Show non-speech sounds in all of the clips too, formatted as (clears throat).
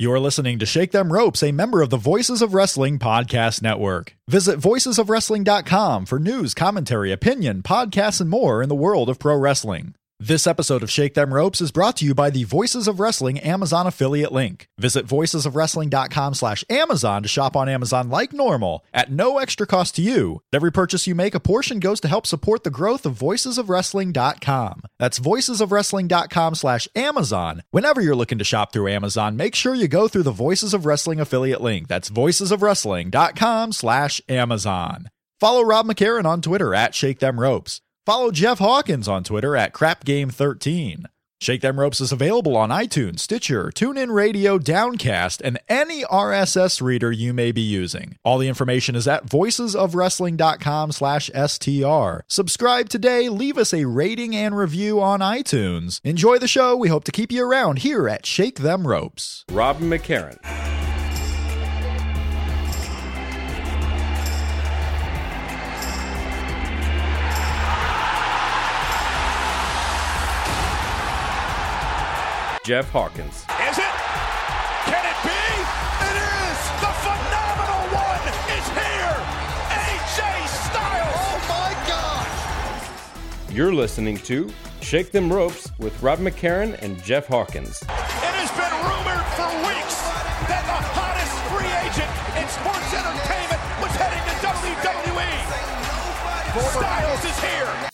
You're listening to Shake Them Ropes, a member of the Voices of Wrestling Podcast Network. Visit voicesofwrestling.com for news, commentary, opinion, podcasts, and more in the world of pro wrestling. This episode of Shake Them Ropes is brought to you by the Voices of Wrestling Amazon affiliate link. Visit voicesofwrestling.com slash Amazon to shop on Amazon like normal at no extra cost to you. Every purchase you make, a portion goes to help support the growth of voicesofwrestling.com. That's voicesofwrestling.com slash Amazon. Whenever you're looking to shop through Amazon, make sure you go through the Voices of Wrestling affiliate link. That's voicesofwrestling.com slash Amazon. Follow Rob McCarran on Twitter at Shake Them Ropes. Follow Jeff Hawkins on Twitter at CrapGame13. Shake Them Ropes is available on iTunes, Stitcher, TuneIn Radio, Downcast, and any RSS reader you may be using. All the information is at voicesofwrestling.com slash STR. Subscribe today, leave us a rating and review on iTunes. Enjoy the show. We hope to keep you around here at Shake Them Ropes. Rob McCarran. Jeff Hawkins. Is it? Can it be? It is! The phenomenal one is here! AJ Styles! Oh my God! You're listening to Shake Them Ropes with Rob McCarran and Jeff Hawkins. It has been rumored for weeks that the hottest free agent in sports entertainment was heading to WWE. Styles is here.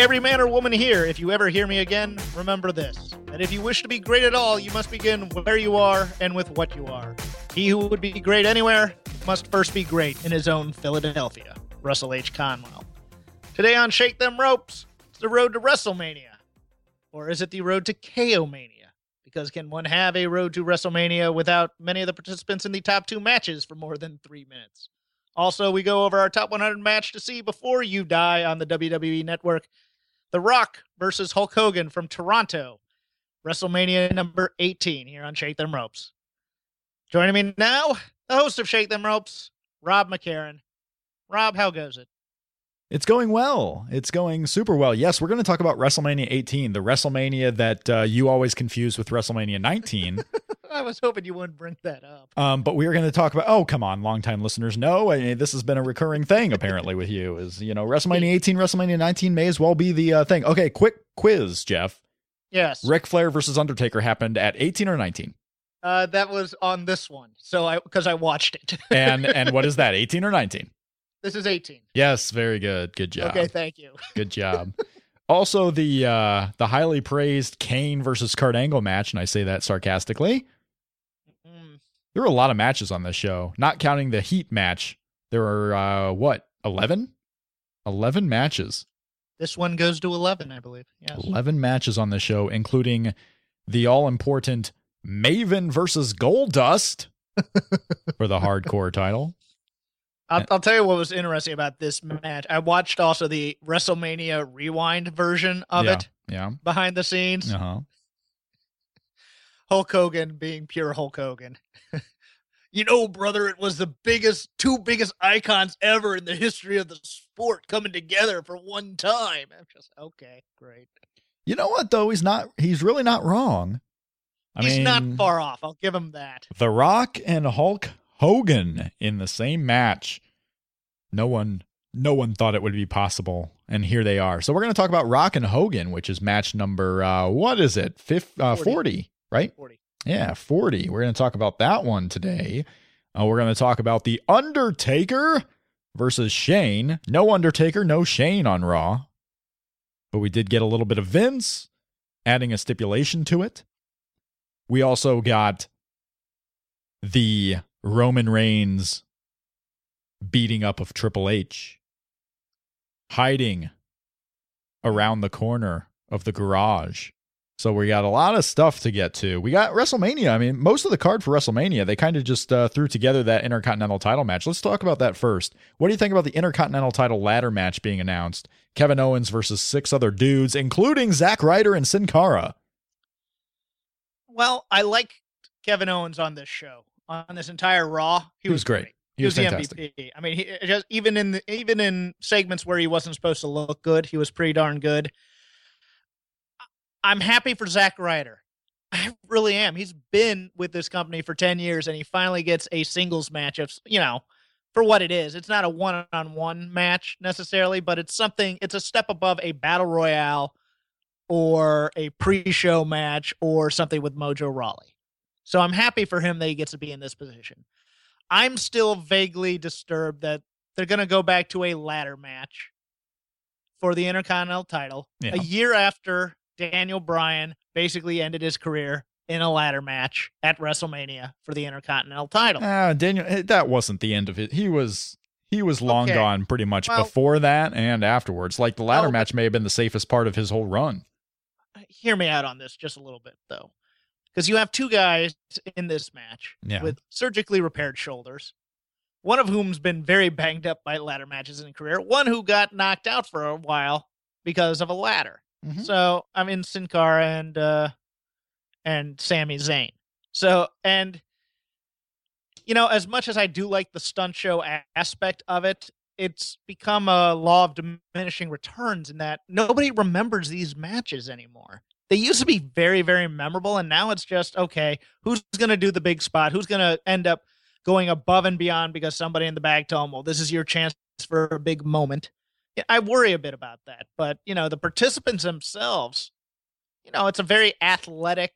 Every man or woman here, if you ever hear me again, remember this that if you wish to be great at all, you must begin where you are and with what you are. He who would be great anywhere must first be great in his own Philadelphia. Russell H. Conwell. Today on Shake Them Ropes, it's the road to WrestleMania. Or is it the road to KO Mania? Because can one have a road to WrestleMania without many of the participants in the top two matches for more than three minutes? Also, we go over our top 100 match to see before you die on the WWE Network. The Rock versus Hulk Hogan from Toronto. WrestleMania number 18 here on Shake Them Ropes. Joining me now, the host of Shake Them Ropes, Rob McCarran. Rob, how goes it? It's going well. It's going super well. Yes, we're going to talk about WrestleMania 18, the WrestleMania that uh, you always confuse with WrestleMania 19. (laughs) I was hoping you wouldn't bring that up. um, but we are going to talk about. Oh, come on, longtime listeners know. I mean, this has been a recurring thing apparently with you. Is you know WrestleMania 18, WrestleMania 19 may as well be the uh, thing. Okay, quick quiz, Jeff. Yes. Ric Flair versus Undertaker happened at 18 or 19, Uh, that was on this one. So I because I watched it. and and what is that? (laughs) 18 or 19? This is 18. Yes, very good. Good job. Okay, thank you. (laughs) Good job. also, the uh, the highly praised Kane versus Kurt Angle match, and I say that sarcastically. Mm, There were a lot of matches on this show, not counting the Heat match. There were uh, what 11? 11 matches. This one goes to 11, I believe. Yes. 11 matches on the show, including the all important Maven versus Goldust (laughs) for the hardcore title. I'll, I'll tell you what was interesting about this match. I watched also the WrestleMania Rewind version of yeah. it Yeah. behind the scenes. Uh huh. Hulk Hogan being pure Hulk Hogan. (laughs) you know, brother, it was the biggest, two biggest icons ever in the history of the sport coming together for one time. I'm just okay, great. You know what though? He's not. He's really not wrong. I He's mean, not far off. I'll give him that. The Rock and Hulk Hogan in the same match. No one no one thought it would be possible and here they are. So we're going to talk about Rock and Hogan, which is match number uh what is it? Fif- uh, 40. 40, right? 40. Yeah, 40. We're going to talk about that one today. Uh, we're going to talk about The Undertaker versus Shane. No Undertaker, no Shane on Raw. But we did get a little bit of Vince adding a stipulation to it. We also got the Roman Reigns beating up of Triple H, hiding around the corner of the garage. So we got a lot of stuff to get to. We got WrestleMania. I mean, most of the card for WrestleMania, they kind of just uh, threw together that Intercontinental title match. Let's talk about that first. What do you think about the Intercontinental title ladder match being announced? Kevin Owens versus six other dudes, including Zack Ryder and Sin Cara. Well, I like Kevin Owens on this show. On this entire Raw, he, He was great. great. He was the. MVP. I mean, he, uh, just even in the, even in segments where he wasn't supposed to look good, he was pretty darn good. I'm happy for Zack Ryder. (laughs) I really am. He's been with this company for 10 years and he finally gets a singles match of, you know, for what it is. It's not a one-on-one match necessarily, but it's something it's a step above a battle royale or a pre-show match or something with Mojo Rawley. So I'm happy for him that he gets to be in this position. I'm still vaguely disturbed that they're going to go back to a ladder match for the Intercontinental title Yeah. a year after Daniel Bryan basically ended his career in a ladder match at WrestleMania for the Intercontinental title. Ah, Daniel, eh, that wasn't the end of it. He was he was long Okay. gone pretty much Well- before that and afterwards. Like the ladder Well, match may have been the safest part of his whole run. Hear me out on this just a little bit, though. Because you have two guys in this match Yeah. with surgically repaired shoulders, one of whom's been very banged up by ladder matches in his career, one who got knocked out for a while because of a ladder. Mhm. So I'm in Sin Cara and uh and Sami Zayn. So and you know, as much as I do like the stunt show a- aspect of it, it's become a law of diminishing returns in that nobody remembers these matches anymore. They used to be very, very memorable, and now it's just okay. Who's going to do the big spot? Who's going to end up going above and beyond because somebody in the back told them, "Well, this is your chance for a big moment." I worry a bit about that, but you know, the participants themselves, you know, it's a very athletic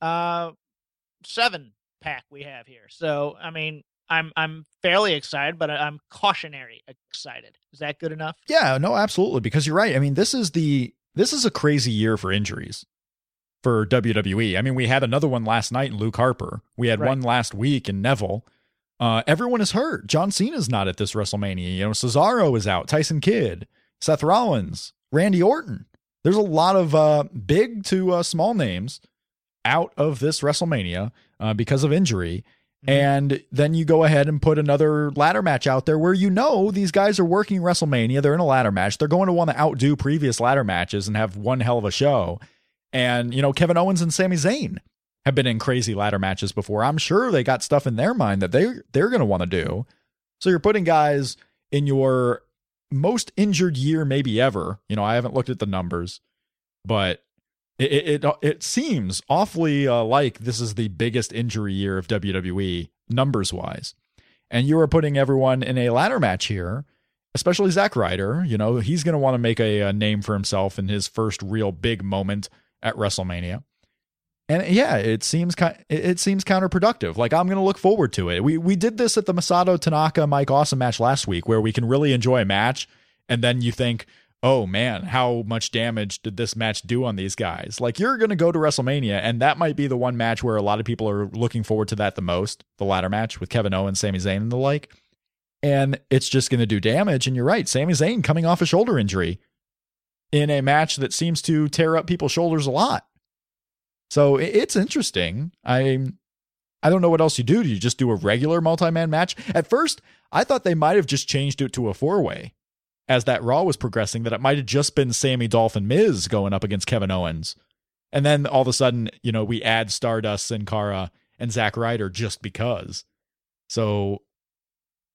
uh seven pack we have here. So, I mean, I'm I'm fairly excited, but I'm cautionary excited. Is that good enough? Yeah, no, absolutely. Because you're right. I mean, this is the this is a crazy year for injuries for WWE. I mean, we had another one last night in Luke Harper. We had Right. one last week in Neville. Uh, everyone is hurt. John Cena's not at this WrestleMania. You know, Cesaro is out. Tyson Kidd, Seth Rollins, Randy Orton. There's a lot of uh, big to uh, small names out of this WrestleMania uh, because of injury. Mm-hmm. And then you go ahead and put another ladder match out there where you know these guys are working WrestleMania. They're in a ladder match. They're going to want to outdo previous ladder matches and have one hell of a show. And, you know, Kevin Owens and Sami Zayn have been in crazy ladder matches before. I'm sure they got stuff in their mind that they they're going to want to do. So you're putting guys in your most injured year maybe ever. You know, I haven't looked at the numbers, but it it it, seems awfully uh, like this is the biggest injury year of WWE numbers wise. And you are putting everyone in a ladder match here, especially Zack Ryder. You know, he's going to want to make a, a name for himself in his first real big moment at WrestleMania. And yeah, it seems ki- it it seems counterproductive. Like I'm going to look forward to it. We we did this at the Masato Tanaka Mike Awesome match last week, where we can really enjoy a match, and then you think, oh man, how much damage did this match do on these guys? Like you're going to go to WrestleMania, and that might be the one match where a lot of people are looking forward to that the most, the ladder match with Kevin Owens, Sami Zayn, and the like. And it's just going to do damage. And you're right, Sami Zayn coming off a shoulder injury in a match that seems to tear up people's shoulders a lot. So it's interesting. I I don't know what else you do. Do you just do a regular multi-man match? At first, I thought they might have just changed it to a four-way as that Raw was progressing, that it might have just been Sami Dolphin Miz going up against Kevin Owens. And then all of a sudden, you know, we add Stardust, Sin Cara, and Zack Ryder just because. So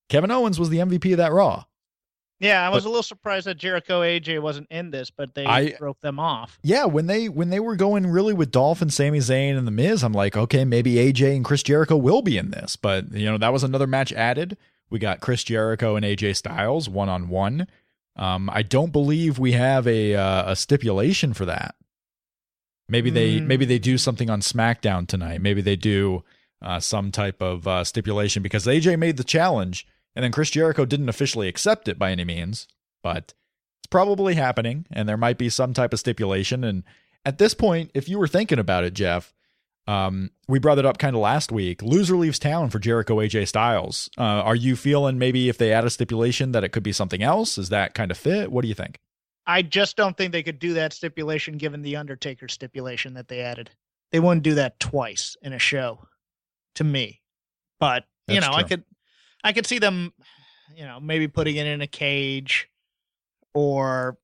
Kevin Owens was the MVP of that Raw. Yeah, I was But- a little surprised that Jericho AJ wasn't in this, but they I- broke them off. Yeah, when they when they were going really with Dolphin, Sami Zayn, and The Miz, I'm like, okay, maybe AJ and Chris Jericho will be in this. But you know, that was another match added. We got Chris Jericho and AJ Styles one on one. Um, I don't believe we have a uh, a stipulation for that. Maybe they Mm. maybe they do something on SmackDown tonight. Maybe they do uh, some type of uh, stipulation because AJ made the challenge and then Chris Jericho didn't officially accept it by any means, but it's probably happening and there might be some type of stipulation. And at this point, if you were thinking about it, Jeff, Um, we brought it up kind of last week. Loser leaves town for Jericho AJ Styles. Uh, are you feeling maybe if they add a stipulation that it could be something else? Is that kind of fit? What do you think? I just don't think they could do that stipulation given the Undertaker stipulation that they added. They wouldn't do that twice in a show to me. But, you That's know, I could I could see them, you know, maybe putting it in a cage or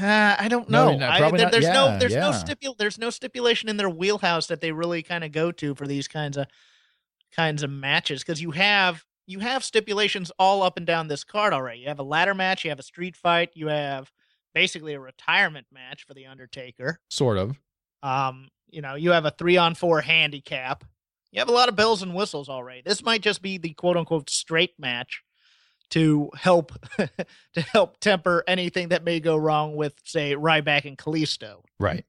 uh, (sighs) I don't know. no, I- there- there's Yeah, no there's no yeah. stipul there's no stipulation in their wheelhouse that they really kind of go to for these kinds of kinds of matches because you have you have stipulations all up and down this card already. You have a ladder match, you have a street fight, you have basically a retirement match for the Undertaker. Sort of. Um, you know, you have a three on four handicap. You have a lot of bells and whistles already. This might just be the quote unquote straight match to help (laughs) to help temper anything that may go wrong with, say, Ryback and Kalisto. Right.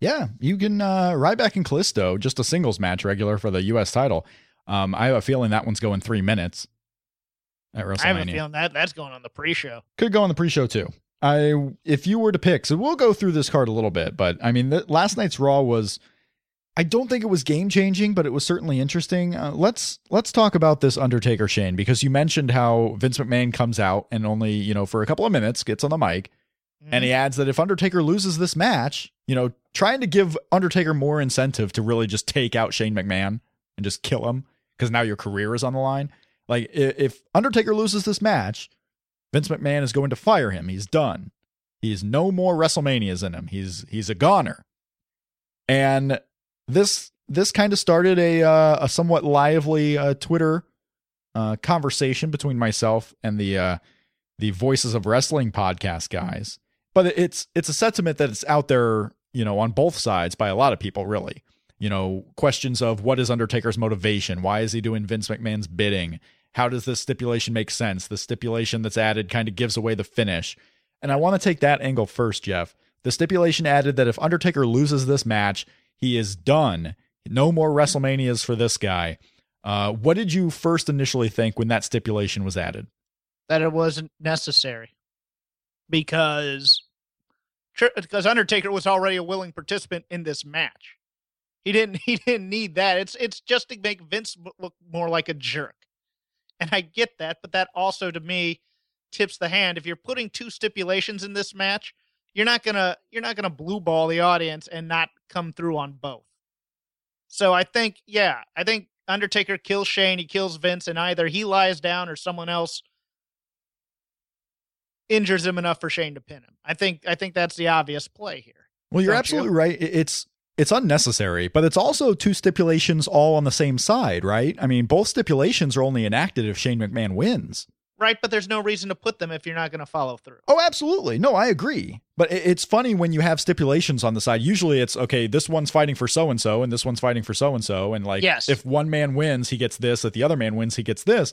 Yeah, you can uh Ryback and Kalisto, just a singles match regular for the US title. Um, I have a feeling that one's going three minutes at WrestleMania. I have a feeling that that's going on the pre-show. Could go on the pre-show too. I if you were to pick, so we'll go through this card a little bit, but I mean, the, last night's Raw was. I don't think it was game changing, but it was certainly interesting. Uh, let's let's talk about this Undertaker Shane because you mentioned how Vince McMahon comes out and only you know for a couple of minutes gets on the mic and he adds that if Undertaker loses this match, you know, trying to give Undertaker more incentive to really just take out Shane McMahon and just kill him because now your career is on the line. Like if Undertaker loses this match, Vince McMahon is going to fire him. He's done. He's no more WrestleManias in him. He's he's a goner. And this this kind of started a uh, a somewhat lively uh, Twitter uh, conversation between myself and the uh, the Voices of Wrestling podcast guys. But it's it's a sentiment that it's out there, you know, on both sides by a lot of people, really. You know, questions of what is Undertaker's motivation? Why is he doing Vince McMahon's bidding? How does this stipulation make sense? The stipulation that's added kind of gives away the finish. And I want to take that angle first, Jeff. The stipulation added that if Undertaker loses this match, he is done. No more WrestleManias for this guy. Uh, what did you first initially think when that stipulation was added? that it wasn't necessary because because Undertaker was already a willing participant in this match. He didn't (laughs) he didn't need that. It's it's just to make Vince look more like a jerk. And I get that, but that also to me tips the hand. If you're putting two stipulations in this match, you're not going to you're not going to blue ball the audience and not come through on both. So I think yeah, I think Undertaker kills Shane, he kills Vince and either he lies down or someone else injures him enough for Shane to pin him. I think I think that's the obvious play here. Well, you're Don't you? absolutely right. It's it's unnecessary, but it's also two stipulations all on the same side, right? I mean, both stipulations are only enacted if Shane McMahon wins. Right, but there's no reason to put them if you're not going to follow through. Oh, absolutely. No, I agree. But it's funny when you have stipulations on the side. Usually it's okay, this one's fighting for so and so and this one's fighting for so and so and like Yes. if one man wins, he gets this, if the other man wins, he gets this.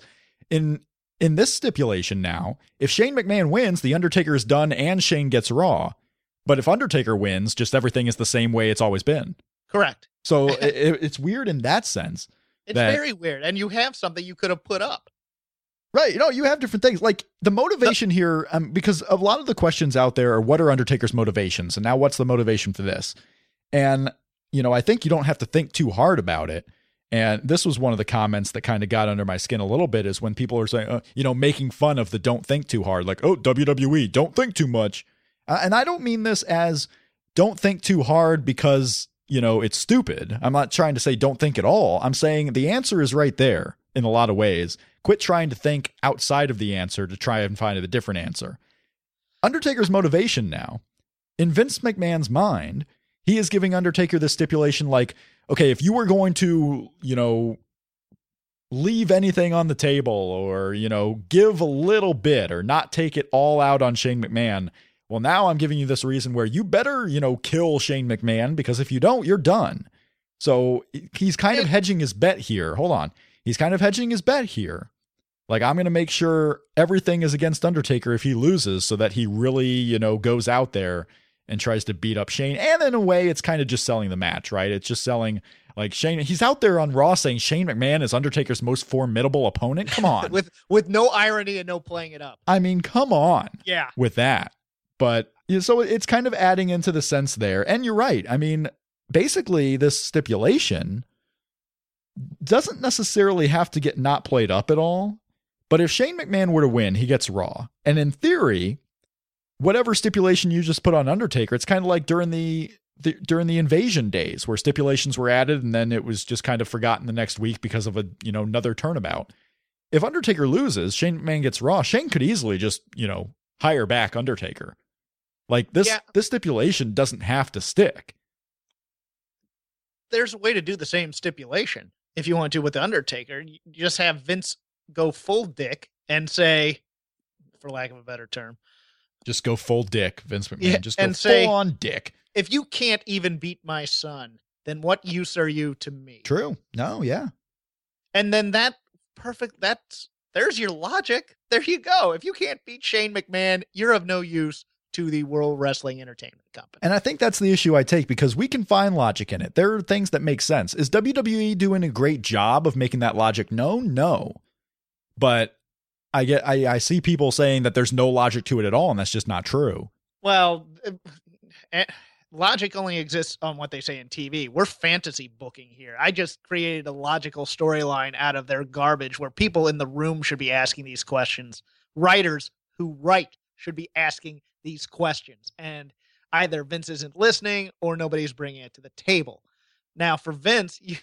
In in this stipulation now, if Shane McMahon wins, the Undertaker is done and Shane gets Raw. But if Undertaker wins, just everything is the same way it's always been. Correct. So (laughs) it, it's weird in that sense. It's That- very weird, and you have something you could have put up. Right. You know, you have different things. Like the motivation here, um, because a lot of the questions out there are what are Undertaker's motivations? And now what's the motivation for this? And, you know, I think you don't have to think too hard about it. And this was one of the comments that kind of got under my skin a little bit is when people are saying, uh, you know, making fun of the don't think too hard, like, oh, WWE, don't think too much. Uh, and I don't mean this as don't think too hard because, you know, it's stupid. I'm not trying to say don't think at all. I'm saying the answer is right there in a lot of ways. Quit trying to think outside of the answer to try and find a different answer. Undertaker's motivation now, in Vince McMahon's mind, he is giving Undertaker this stipulation like, okay, if you were going to, you know, leave anything on the table or, you know, give a little bit or not take it all out on Shane McMahon, well, now I'm giving you this reason where you better, you know, kill Shane McMahon because if you don't, you're done. So he's kind of hedging his bet here. Hold on. He's kind of hedging his bet here. Like, I'm going to make sure everything is against Undertaker if he loses so that he really, you know, goes out there and tries to beat up Shane. And in a way, it's kind of just selling the match, right? It's just selling, like, Shane. He's out there on Raw saying Shane McMahon is Undertaker's most formidable opponent. Come on. (laughs) with with no irony and no playing it up. I mean, come on Yeah, with that. But yeah, so it's kind of adding into the sense there. And you're right. I mean, basically this stipulation doesn't necessarily have to get not played up at all. But if Shane McMahon were to win, he gets Raw. And in theory, whatever stipulation you just put on Undertaker, it's kind of like during the, the during the invasion days where stipulations were added and then it was just kind of forgotten the next week because of a you know another turnabout. If Undertaker loses, Shane McMahon gets Raw. Shane could easily just you know hire back Undertaker. Like this Yeah. this stipulation doesn't have to stick. There's a way to do the same stipulation if you want to with the Undertaker. You just have Vince go full dick and say, for lack of a better term, Just go full dick, Vince McMahon. Yeah, just go and say- full on dick. if you can't even beat my son, then what use are you to me? True. No, yeah. And then that perfect that's there's your logic. There you go. If you can't beat Shane McMahon, you're of no use to the World Wrestling Entertainment Company. And I think that's the issue I take because we can find logic in it. There are things that make sense. Is WWE doing a great job of making that logic known? No. But I get I, I see people saying that there's no logic to it at all, and that's just not true. Well, eh, logic only exists on what they say in TV. We're fantasy booking here. I just created a logical storyline out of their garbage where people in the room should be asking these questions. Writers who write should be asking these questions. And either Vince isn't listening or nobody's bringing it to the table. Now, for Vince, (laughs) you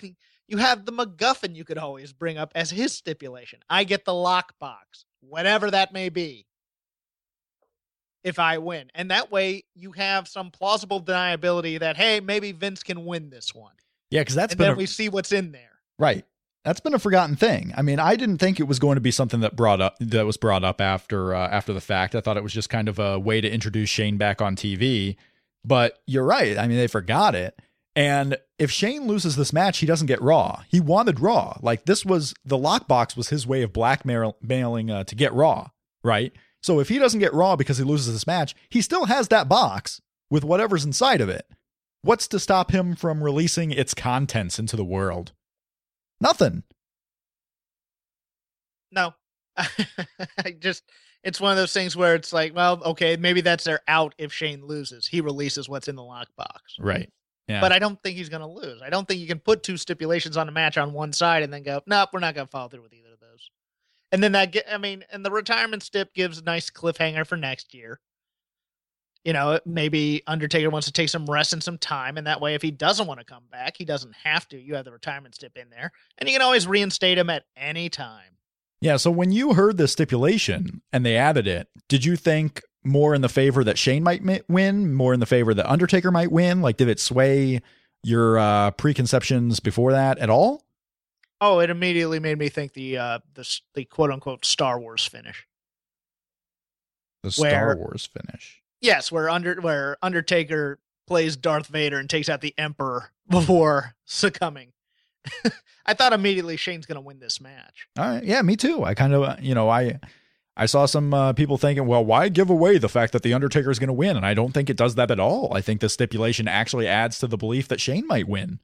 you have the MacGuffin you could always bring up as his stipulation. I get the lockbox, whatever that may be if I win. And that way you have some plausible deniability that, hey, maybe Vince can win this one. Yeah, because that's and then a, we see what's in there. right. That's been a forgotten thing. I mean, I didn't think it was going to be something that brought up that was brought up after uh, after the fact. I thought it was just kind of a way to introduce Shane back on TV. But you're right. I mean, they forgot it. And if Shane loses this match, he doesn't get Raw. He wanted Raw. Like this was the lockbox was his way of blackmailing uh, to get Raw, right? So if he doesn't get Raw because he loses this match, he still has that box with whatever's inside of it. What's to stop him from releasing its contents into the world? Nothing. No. (laughs) I just it's one of those things where it's like, well, okay, maybe that's their out if Shane loses. He releases what's in the lockbox. Right. Yeah. But I don't think he's going to lose. I don't think you can put two stipulations on a match on one side and then go, nope, we're not going to follow through with either of those. And then that I mean, and the retirement stip gives a nice cliffhanger for next year. You know, maybe Undertaker wants to take some rest and some time, and that way, if he doesn't want to come back, he doesn't have to. You have the retirement stip in there, and you can always reinstate him at any time. yeah. So when you heard the stipulation and they added it, did you think more in the favor that Shane might win, more in the favor that Undertaker might win? Like, did it sway your uh, preconceptions before that at all? Oh, it immediately made me think the uh the the quote unquote Star Wars finish. The Where- Star Wars finish. Yes, where under where Undertaker plays Darth Vader and takes out the Emperor (laughs) before succumbing. (laughs) I thought immediately Shane's going to win this match. All right. Yeah, me too. I kind of, you know, I I saw some uh, people thinking, well, why give away the fact that the Undertaker is going to win? And I don't think it does that at all. I think the stipulation actually adds to the belief that Shane might win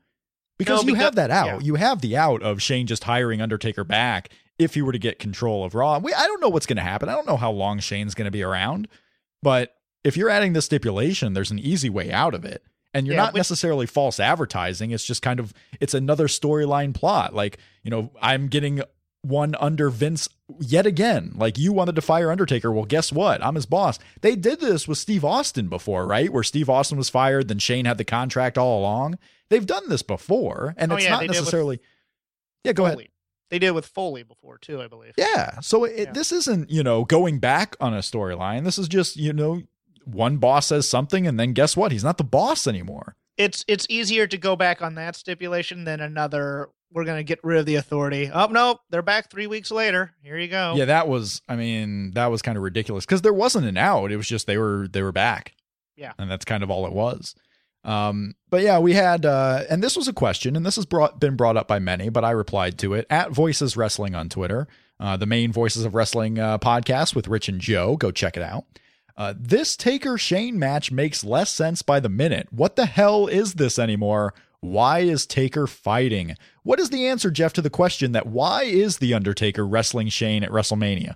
because No, you because- have that out. yeah. You have the out of Shane just hiring Undertaker back if he were to get control of Raw. We, I don't know what's going to happen. I don't know how long Shane's going to be around, but if you're adding the stipulation, there's an easy way out of it. And you're Yeah, not necessarily false advertising. It's just kind of it's another storyline plot. Like, you know, I'm getting one under Vince yet again. Like you wanted to fire Undertaker. Well, guess what? I'm his boss. They did this with Steve Austin before, right? Where Steve Austin was fired, then Shane had the contract all along. They've done this before, and Oh, it's yeah, not they did with necessarily. Yeah, go ahead. Foley. They did it with Foley before too, I believe. Yeah. So it, Yeah. this isn't, you know, going back on a storyline. This is just, you know, one boss says something and then guess what? He's not the boss anymore. It's it's easier to go back on that stipulation than another. We're going to get rid of the authority. Oh no, they're back three weeks later. Here you go. Yeah, that was I mean, that was kind of ridiculous cuz there wasn't an out. It was just they were they were back. Yeah. And that's kind of all it was. Um, but yeah, we had, uh, and this was a question, and this has brought been brought up by many, but I replied to it at Voices Wrestling on Twitter, uh, the main Voices of Wrestling uh, podcast with Rich and Joe. Go check it out. Uh, this Taker Shane match makes less sense by the minute. What the hell is this anymore? Why is Taker fighting? What is the answer, Jeff, to the question that why is The Undertaker wrestling Shane at WrestleMania?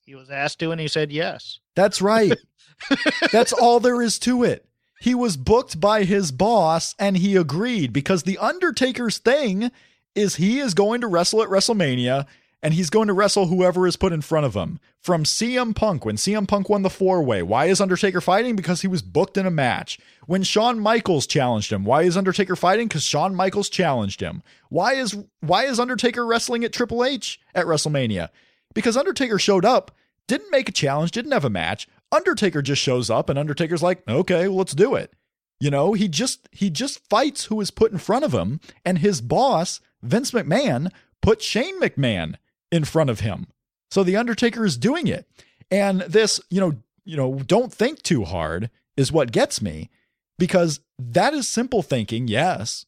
He was asked to, and he said yes. That's right. (laughs) That's all there is to it. he was booked by his boss and he agreed because the Undertaker's thing is he is going to wrestle at WrestleMania and he's going to wrestle whoever is put in front of him. From CM Punk, when CM Punk won the four way, why is Undertaker fighting? Because he was booked in a match. When Shawn Michaels challenged him, why is Undertaker fighting? Because Shawn Michaels challenged him. Why is why is Undertaker wrestling at Triple H at WrestleMania? Because Undertaker showed up, didn't make a challenge, didn't have a match. Undertaker just shows up, and Undertaker's like, okay, well, let's do it. You know, he just he just fights who is put in front of him, and his boss, Vince McMahon, put Shane McMahon in front of him. So the Undertaker is doing it. And this, you know, you know, don't think too hard is what gets me because that is simple thinking, yes.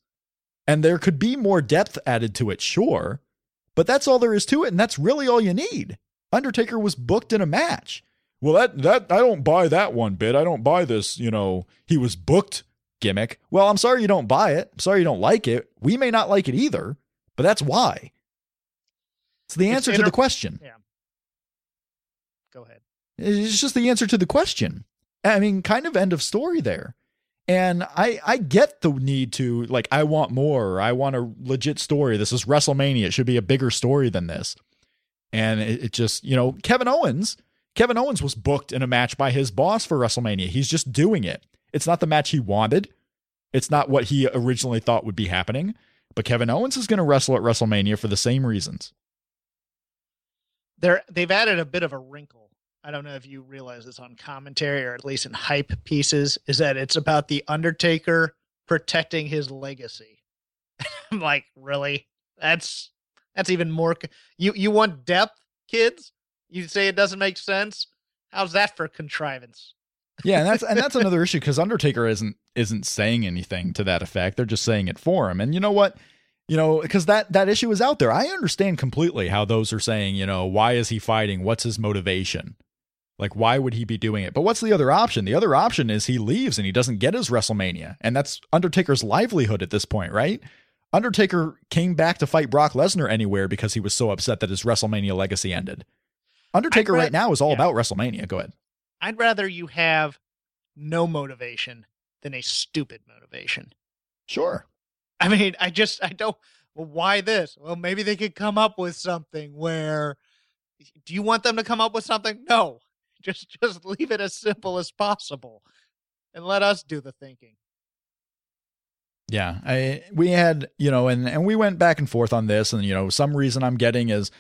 And there could be more depth added to it, sure. But that's all there is to it and that's really all you need. Undertaker was booked in a match. Well, that that I don't buy that one bit. I don't buy this, you know, he was booked gimmick. Well, I'm sorry you don't buy it. I'm sorry you don't like it. We may not like it either, but that's why. It's the answer It's to the question. Yeah. Go ahead. It's just the answer to the question. I mean, kind of end of story there. And I I get the need to like I want more. I want a legit story. This is WrestleMania. It should be a bigger story than this. And it, it just you know Kevin Owens. Kevin Owens was booked in a match by his boss for WrestleMania. He's just doing it. It's not the match he wanted. It's not what he originally thought would be happening. But Kevin Owens is going to wrestle at WrestleMania for the same reasons. They're they've added a bit of a wrinkle. I don't know if you realize this on commentary or at least in hype pieces, is that it's about the Undertaker protecting his legacy. (laughs) I'm like, really? That's that's even more. You you want depth, kids? You say it doesn't make sense. How's that for contrivance? Yeah, and that's and that's (laughs) another issue because Undertaker isn't isn't saying anything to that effect. They're just saying it for him. And you know what? You know, because that that issue is out there. I understand completely how those are saying, you know, why is he fighting? What's his motivation? Like, why would he be doing it? But what's the other option? The other option is he leaves and he doesn't get his WrestleMania. And that's Undertaker's livelihood at this point, right? Undertaker came back to fight Brock Lesnar anywhere because he was so upset that his WrestleMania legacy ended. Undertaker read- right now is all yeah. about WrestleMania. Go ahead. I'd rather you have no motivation than a stupid motivation. Sure. I mean, I just I don't. Well, why this? Well, maybe they could come up with something where. Do you want them to come up with something? No, (laughs) just just leave it as simple as possible, and let us do the thinking. Yeah, I we had you know, and and we went back and forth on this, and you know, some reason I'm getting is,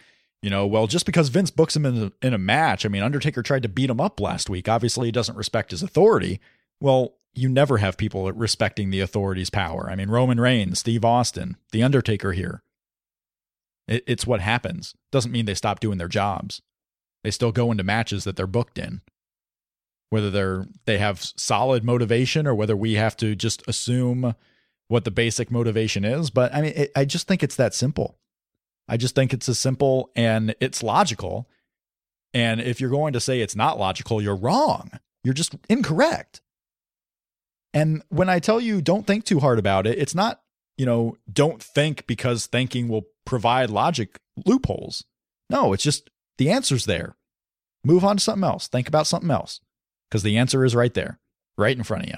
you know, well, just because Vince books him in a, in a match, I mean, Undertaker tried to beat him up last week. Obviously, he doesn't respect his authority. Well, you never have people respecting the authority's power. I mean, Roman Reigns, Steve Austin, the Undertaker here. It, it's what happens. Doesn't mean they stop doing their jobs. They still go into matches that they're booked in. Whether they're they have solid motivation or whether we have to just assume what the basic motivation is. But I mean, it, I just think it's that simple. I just think it's as simple and it's logical. And if you're going to say it's not logical, you're wrong. You're just incorrect. And when I tell you don't think too hard about it, it's not, you know, don't think because thinking will provide logic loopholes. No, it's just the answer's there. Move on to something else. Think about something else because the answer is right there, right in front of you.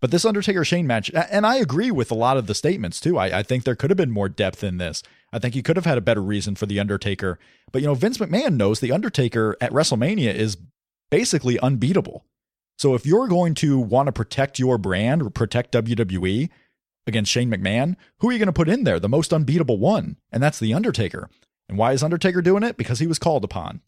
But this Undertaker Shane match, and I agree with a lot of the statements too. I, I think there could have been more depth in this. I think you could have had a better reason for the Undertaker. But you know, Vince McMahon knows the Undertaker at WrestleMania is basically unbeatable. So if you're going to want to protect your brand or protect WWE against Shane McMahon, who are you going to put in there? The most unbeatable one, and that's the Undertaker. And why is Undertaker doing it? Because he was called upon.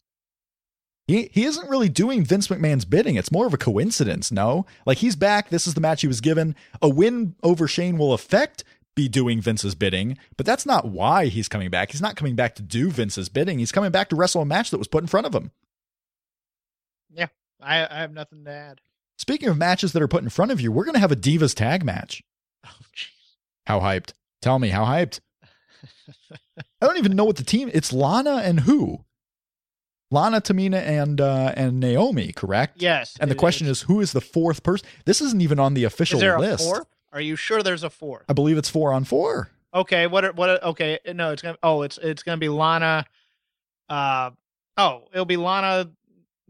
He he isn't really doing Vince McMahon's bidding. It's more of a coincidence, no? Like he's back. This is the match he was given. A win over Shane will affect be doing Vince's bidding, but that's not why he's coming back. He's not coming back to do Vince's bidding. He's coming back to wrestle a match that was put in front of him. Yeah, I, I have nothing to add. Speaking of matches that are put in front of you, we're going to have a Divas tag match. Oh, jeez. How hyped? Tell me how hyped. I don't even know what the team. It's Lana and who? Lana, Tamina, and uh, and Naomi, correct? Yes. And the question is, who is the fourth person? This isn't even on the official is there a list. fourth? Are you sure there's a fourth? I believe it's four on four. Okay, what? Are, what? Are, okay, no, it's gonna. Oh, it's it's gonna be Lana. Uh, oh, it'll be Lana,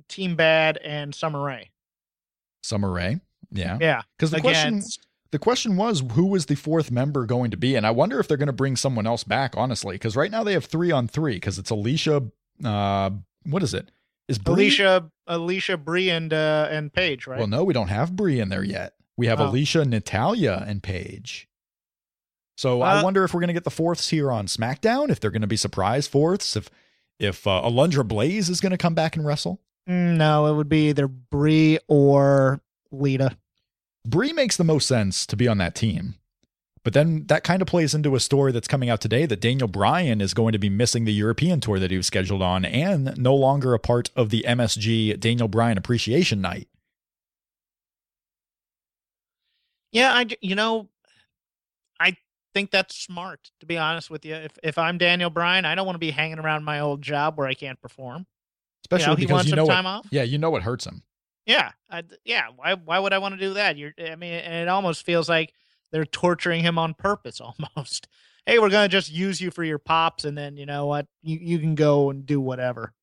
Team Bad, and Summer Rae. Summer Rae. Yeah. Yeah, Because the question against the question was who was the fourth member going to be, and I wonder if they're going to bring someone else back. Honestly, because right now they have three on three because it's Alicia. Uh, what is it? Is Brie? Alicia, Alicia, Brie, and uh, and Paige, right? Well, no, we don't have Brie in there yet. We have Oh. Alicia, Natalya, and Paige. So I Uh, wonder if we're going to get the fourths here on SmackDown. If they're going to be surprise fourths. If if uh, Alundra Blaze is going to come back and wrestle. Mm, no, it would be either Brie or Lita. Brie makes the most sense to be on that team. But then that kind of plays into a story that's coming out today that Daniel Bryan is going to be missing the European tour that he was scheduled on and no longer a part of the MSG Daniel Bryan Appreciation Night. Yeah, I you know, I think that's smart. To be honest with you, if if I'm Daniel Bryan, I don't want to be hanging around my old job where I can't perform. Especially you know, he because wants you know off. Yeah, you know it hurts him. Yeah, I, yeah. Why why would I want to do that? You're, I mean, it almost feels like they're torturing him on purpose. (laughs) Almost. Hey, we're gonna just use you for your pops, and then you know what? You you can go and do whatever.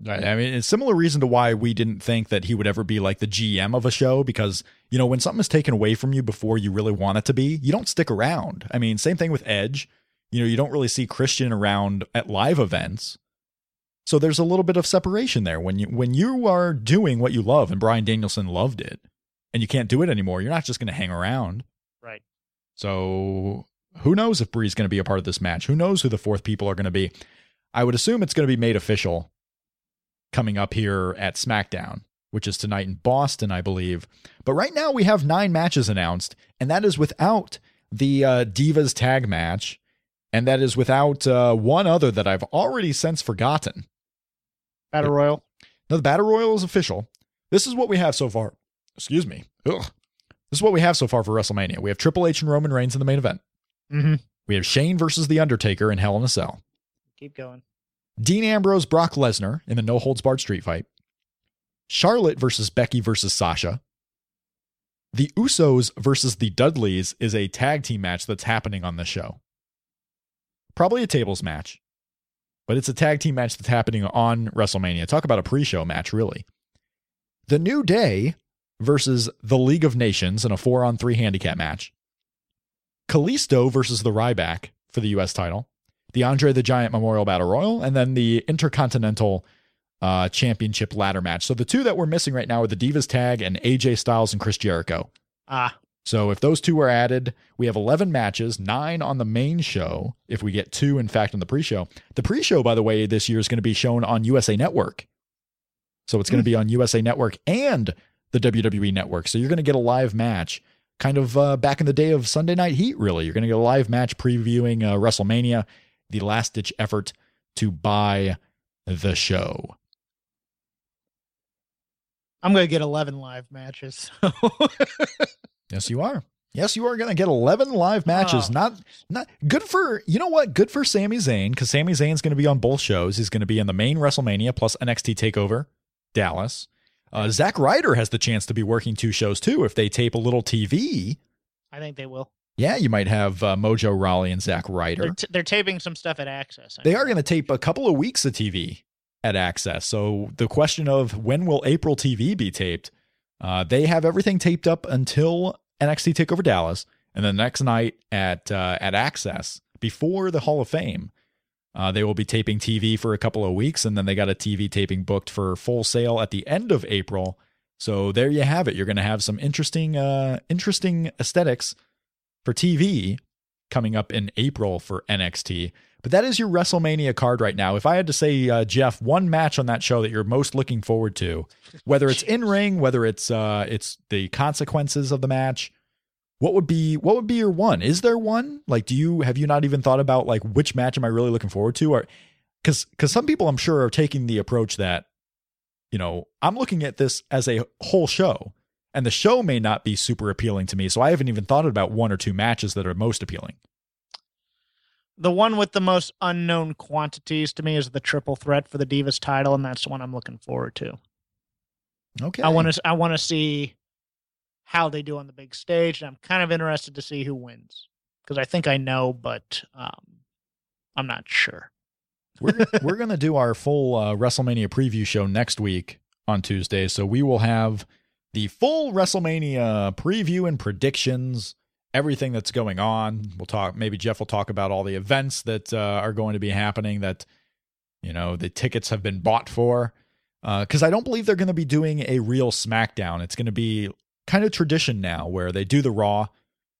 Right. I mean, similar reason to why we didn't think that he would ever be like the GM of a show because, you know, when something is taken away from you before you really want it to be, you don't stick around. I mean, same thing with Edge. You know, you don't really see Christian around at live events. So there's a little bit of separation there when you when you are doing what you love and Bryan Danielson loved it and you can't do it anymore, you're not just going to hang around. Right. So who knows if Brie's going to be a part of this match? Who knows who the fourth people are going to be? I would assume it's going to be made official coming up here at SmackDown, which is tonight in Boston, I believe. But right now we have nine matches announced, and that is without the uh, Divas tag match, and that is without uh, one other that I've already since forgotten. Battle Royal. Now, the Battle Royal is official. This is what we have so far. Excuse me. Ugh. This is what we have so far for WrestleMania. We have Triple H and Roman Reigns in the main event. Mm-hmm. We have Shane versus The Undertaker in Hell in a Cell. Keep going. Dean Ambrose, Brock Lesnar in the no holds barred street fight. Charlotte versus Becky versus Sasha. The Usos versus the Dudleys is a tag team match that's happening on the show. Probably a tables match, but it's a tag team match that's happening on WrestleMania. Talk about a pre show match, really. The New Day versus the League of Nations in a four on three handicap match. Kalisto versus the Ryback for the U.S. title the Andre the Giant Memorial Battle Royal, and then the Intercontinental uh, Championship ladder match. So the two that we're missing right now are the Divas Tag and AJ Styles and Chris Jericho. Ah, So if those two are added, we have 11 matches, nine on the main show, if we get two, in fact, on the pre show. The pre show, by the way, this year is going to be shown on USA Network. So it's going to be on USA Network and the WWE Network. So you're going to get a live match, kind of uh, back in the day of Sunday Night Heat, really. You're going to get a live match previewing uh, WrestleMania, the last ditch effort to buy the show. I'm gonna get 11 live matches. (laughs) Yes, you are. Yes, you are going to get 11 live matches. Oh. Not not good for, you know what? Good for Sami Zayn cuz Sami Zayn's going to be on both shows. He's going to be in the main WrestleMania plus NXT Takeover Dallas. Uh, Zack Ryder has the chance to be working two shows too if they tape a little TV. I think they will. Yeah, you might have uh, Mojo Rawley and Zack Ryder. They're, t- they're taping some stuff at Axxess. I They know. are going to tape a couple of weeks of TV at Axxess. So the question of when will April TV be taped? Uh, they have everything taped up until NXT Takeover Dallas, and the next night at uh, at Axxess before the Hall of Fame, uh, they will be taping TV for a couple of weeks, and then they got a TV taping booked for Full Sail at the end of April. So there you have it. You're going to have some interesting uh, interesting aesthetics for TV coming up in April for NXT. But that is your WrestleMania card right now. If I had to say, uh, Jeff, one match on that show that you're most looking forward to, whether it's in ring, whether it's uh, it's the consequences of the match, what would be what would be your one? Is there one? Like, do you have you not even thought about like which match am I really looking forward to? Or because because some people I'm sure are taking the approach that you know I'm looking at this as a whole show. And the show may not be super appealing to me, so I haven't even thought about one or two matches that are most appealing. the one with the most unknown quantities to me is the triple threat for the Divas title, and that's the one I'm looking forward to. Okay, I want to I want to see how they do on the big stage, and I'm kind of interested to see who wins because I think I know, but um, I'm not sure. we're (laughs) we're gonna do our full uh, WrestleMania preview show next week on Tuesday, so we will have the full WrestleMania preview and predictions, everything that's going on. We'll talk, maybe Jeff will talk about all the events that uh, are going to be happening that, you know, the tickets have been bought for. Because uh, I don't believe they're going to be doing a real SmackDown. It's going to be kind of tradition now where they do the Raw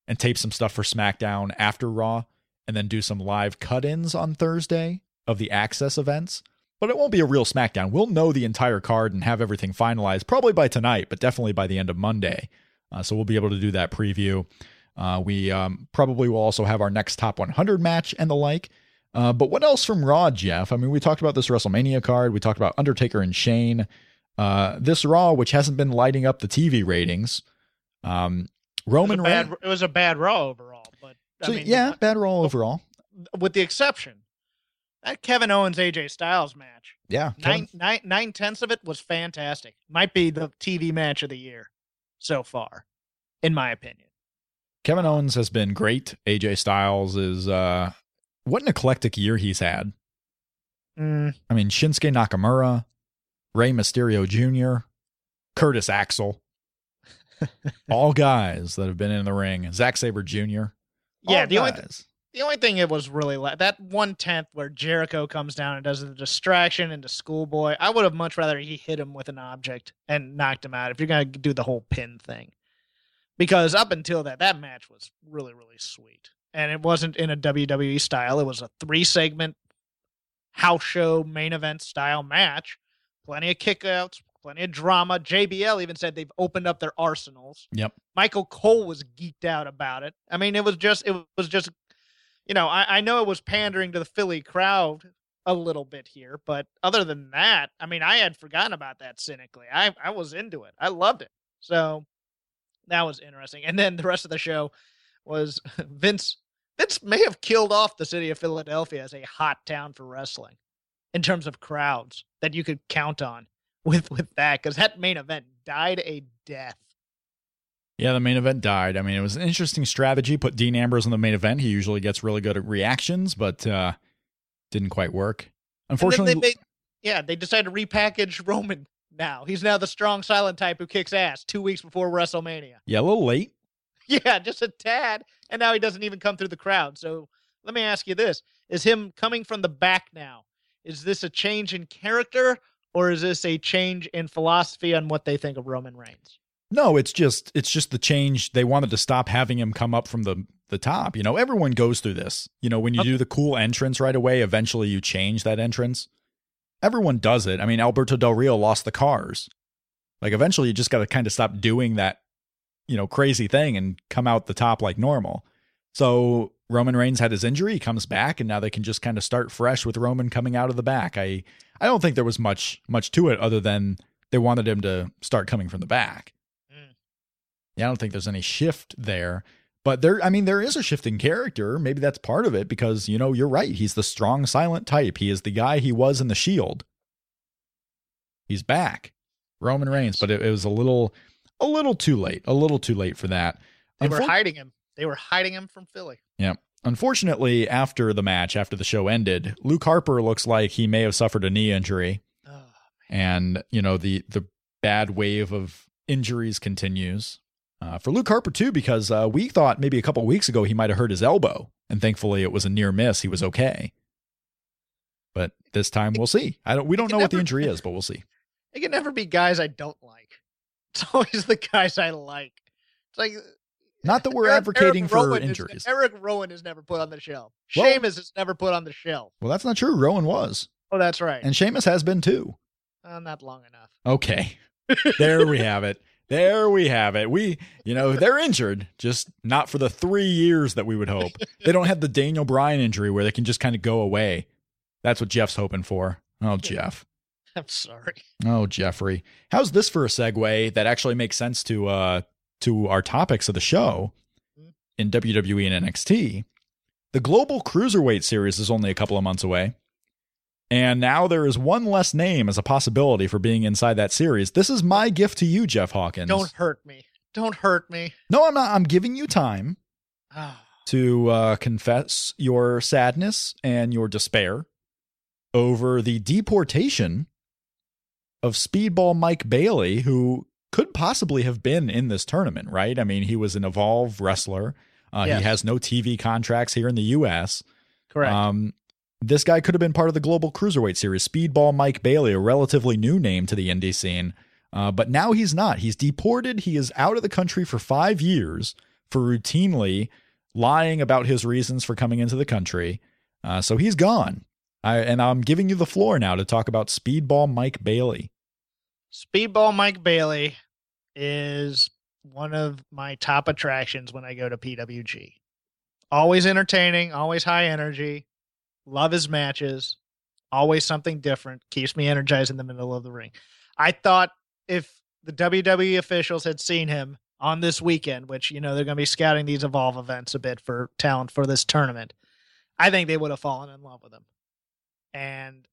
and tape some stuff for SmackDown after Raw and then do some live cut ins on Thursday of the Axxess events but it won't be a real SmackDown. We'll know the entire card and have everything finalized probably by tonight, but definitely by the end of Monday. Uh, so we'll be able to do that preview. Uh, we um, probably will also have our next top 100 match and the like. Uh, but what else from Raw, Jeff? I mean, we talked about this WrestleMania card. We talked about Undertaker and Shane. Uh, this Raw, which hasn't been lighting up the TV ratings. Um, Roman it was, bad, it was a bad Raw overall, but so, I mean, yeah, bad Raw overall. With the exception that Kevin Owens AJ Styles match. Yeah. Nine, nine, nine tenths of it was fantastic. Might be the TV match of the year so far, in my opinion. Kevin Owens has been great. AJ Styles is uh what an eclectic year he's had. Mm. I mean, Shinsuke Nakamura, Rey Mysterio Jr., Curtis Axel, (laughs) all guys that have been in the ring. Zack Sabre Jr. Yeah, the guys. only th- the only thing it was really la- that one tenth where Jericho comes down and does the distraction into Schoolboy. I would have much rather he hit him with an object and knocked him out if you're gonna do the whole pin thing, because up until that, that match was really really sweet, and it wasn't in a WWE style. It was a three segment house show main event style match. Plenty of kickouts, plenty of drama. JBL even said they've opened up their arsenals. Yep. Michael Cole was geeked out about it. I mean, it was just it was just you know, I, I know it was pandering to the Philly crowd a little bit here, but other than that, I mean, I had forgotten about that cynically. I, I was into it. I loved it. So that was interesting. And then the rest of the show was (laughs) Vince. Vince may have killed off the city of Philadelphia as a hot town for wrestling in terms of crowds that you could count on with with that because that main event died a death. Yeah, the main event died. I mean, it was an interesting strategy. Put Dean Ambrose in the main event. He usually gets really good at reactions, but uh, didn't quite work. Unfortunately, they, they, yeah, they decided to repackage Roman. Now he's now the strong, silent type who kicks ass. Two weeks before WrestleMania. Yeah, a little late. (laughs) Yeah, just a tad, and now he doesn't even come through the crowd. So let me ask you this: Is him coming from the back now? Is this a change in character, or is this a change in philosophy on what they think of Roman Reigns? No, it's just it's just the change. They wanted to stop having him come up from the the top. You know, everyone goes through this. You know, when you okay. do the cool entrance right away, eventually you change that entrance. Everyone does it. I mean, Alberto Del Rio lost the cars. Like eventually you just got to kind of stop doing that, you know, crazy thing and come out the top like normal. So Roman Reigns had his injury, he comes back and now they can just kind of start fresh with Roman coming out of the back. I I don't think there was much much to it other than they wanted him to start coming from the back. Yeah, I don't think there's any shift there. But there, I mean, there is a shift in character. Maybe that's part of it because, you know, you're right. He's the strong, silent type. He is the guy he was in The Shield. He's back. Roman Reigns, but it, it was a little, a little too late. A little too late for that. They Unfor- were hiding him. They were hiding him from Philly. Yeah. Unfortunately, after the match, after the show ended, Luke Harper looks like he may have suffered a knee injury. Oh, and, you know, the the bad wave of injuries continues. Uh, for Luke Harper too, because uh, we thought maybe a couple weeks ago he might have hurt his elbow, and thankfully it was a near miss. He was okay. But this time we'll see. I don't. We don't know never, what the injury is, but we'll see. (laughs) It can never be guys I don't like. (laughs) It's always the guys I like. It's like not that (laughs) we're Eric, advocating Eric for Rowan injuries. Is, Erick Rowan is never put on the shelf. Well, Sheamus is never put on the shelf. Well, that's not true. Rowan was. Oh, that's right. And Sheamus has been too. Uh, not long enough. Okay. there we have it. There we have it. We, you know, they're injured, just not for the three years that we would hope. (laughs) They don't have the Daniel Bryan injury where they can just kind of go away. That's what Jeff's hoping for. Oh, Jeff. I'm sorry. Oh, Jeffrey. How's this for a segue that actually makes sense to uh to our topics of the show mm-hmm. in WWE and NXT? The Global Cruiserweight Series is only a couple of months away. And now there is one less name as a possibility for being inside that series. This is my gift to you, Jeff Hawkins. Don't hurt me. Don't hurt me. No, I'm not. I'm giving you time to uh, confess your sadness and your despair over the deportation of Speedball Mike Bailey, who could possibly have been in this tournament, right? I mean, he was an Evolve wrestler. Uh. He has no TV contracts here in the U.S. Correct. Um, this guy could have been part of the global cruiserweight series. Speedball Mike Bailey, a relatively new name to the indie scene, uh, but now he's not. He's deported. He is out of the country for five years for routinely lying about his reasons for coming into the country. Uh, so he's gone. I, and I'm giving you the floor now to talk about Speedball Mike Bailey. Speedball Mike Bailey is one of my top attractions when I go to PWG. Always entertaining, always high energy. Love his matches. Always something different. Keeps me energized in the middle of the ring. I thought if the WWE officials had seen him on this weekend, which, you know, they're going to be scouting these Evolve events a bit for talent for this tournament, I think they would have fallen in love with him. And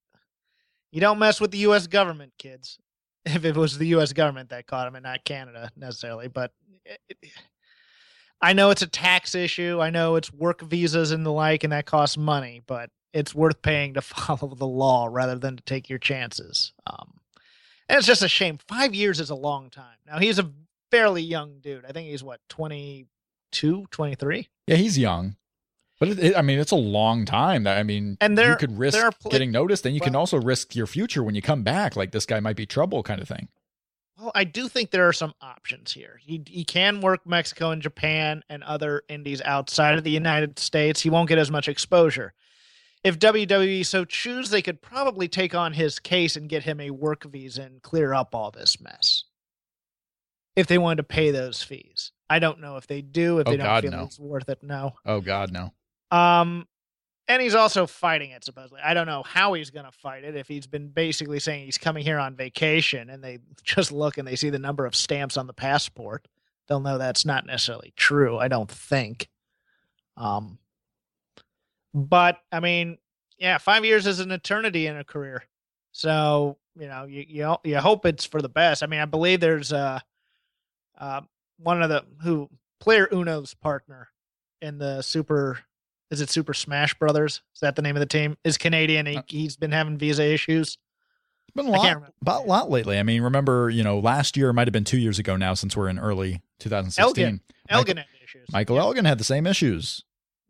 you don't mess with the U.S. government, kids (laughs) if it was the U.S. government that caught him and not Canada necessarily. But it, it- I know it's a tax issue. I know it's work visas and the like, and that costs money. But it's worth paying to (laughs) follow the law rather than to take your chances. Um, and it's just a shame. Five years is a long time. Now he's a fairly young dude. I think he's what 22, 23? Yeah, he's young. But it, it- I mean, it's a long time. That I mean, And there- you could risk are getting noticed, and you can also risk your future when you come back. Like this guy might be trouble, kind of thing. Well, I do think there are some options here. He he can work Mexico and Japan and other indies outside of the United States. He won't get as much exposure. If WWE so choose, they could probably take on his case and get him a work visa and clear up all this mess. If they wanted to pay those fees. I don't know if they do, if Oh, they don't God, feel no. it's worth it. No. Oh God, no. Um, and he's also fighting it supposedly. I don't know how he's going to fight it. If he's been basically saying he's coming here on vacation, and they (laughs) just look and they see the number of stamps on the passport, they'll know that's not necessarily true. I don't think. Um, but I mean, yeah, five years is an eternity in a career. So you know, you you you hope it's for the best. I mean, I believe there's uh, uh, one of the who player Uno's partner in the Super. Is it Super Smash Brothers? Is that the name of the team? Is Canadian. He, Uh, he's been having visa issues. It's been a lot, about a lot lately. I mean, remember, you know, last year might have been two years ago now, since we're in early 2016. Elgin. Elgin had issues. Michael yeah. Elgin had the same issues.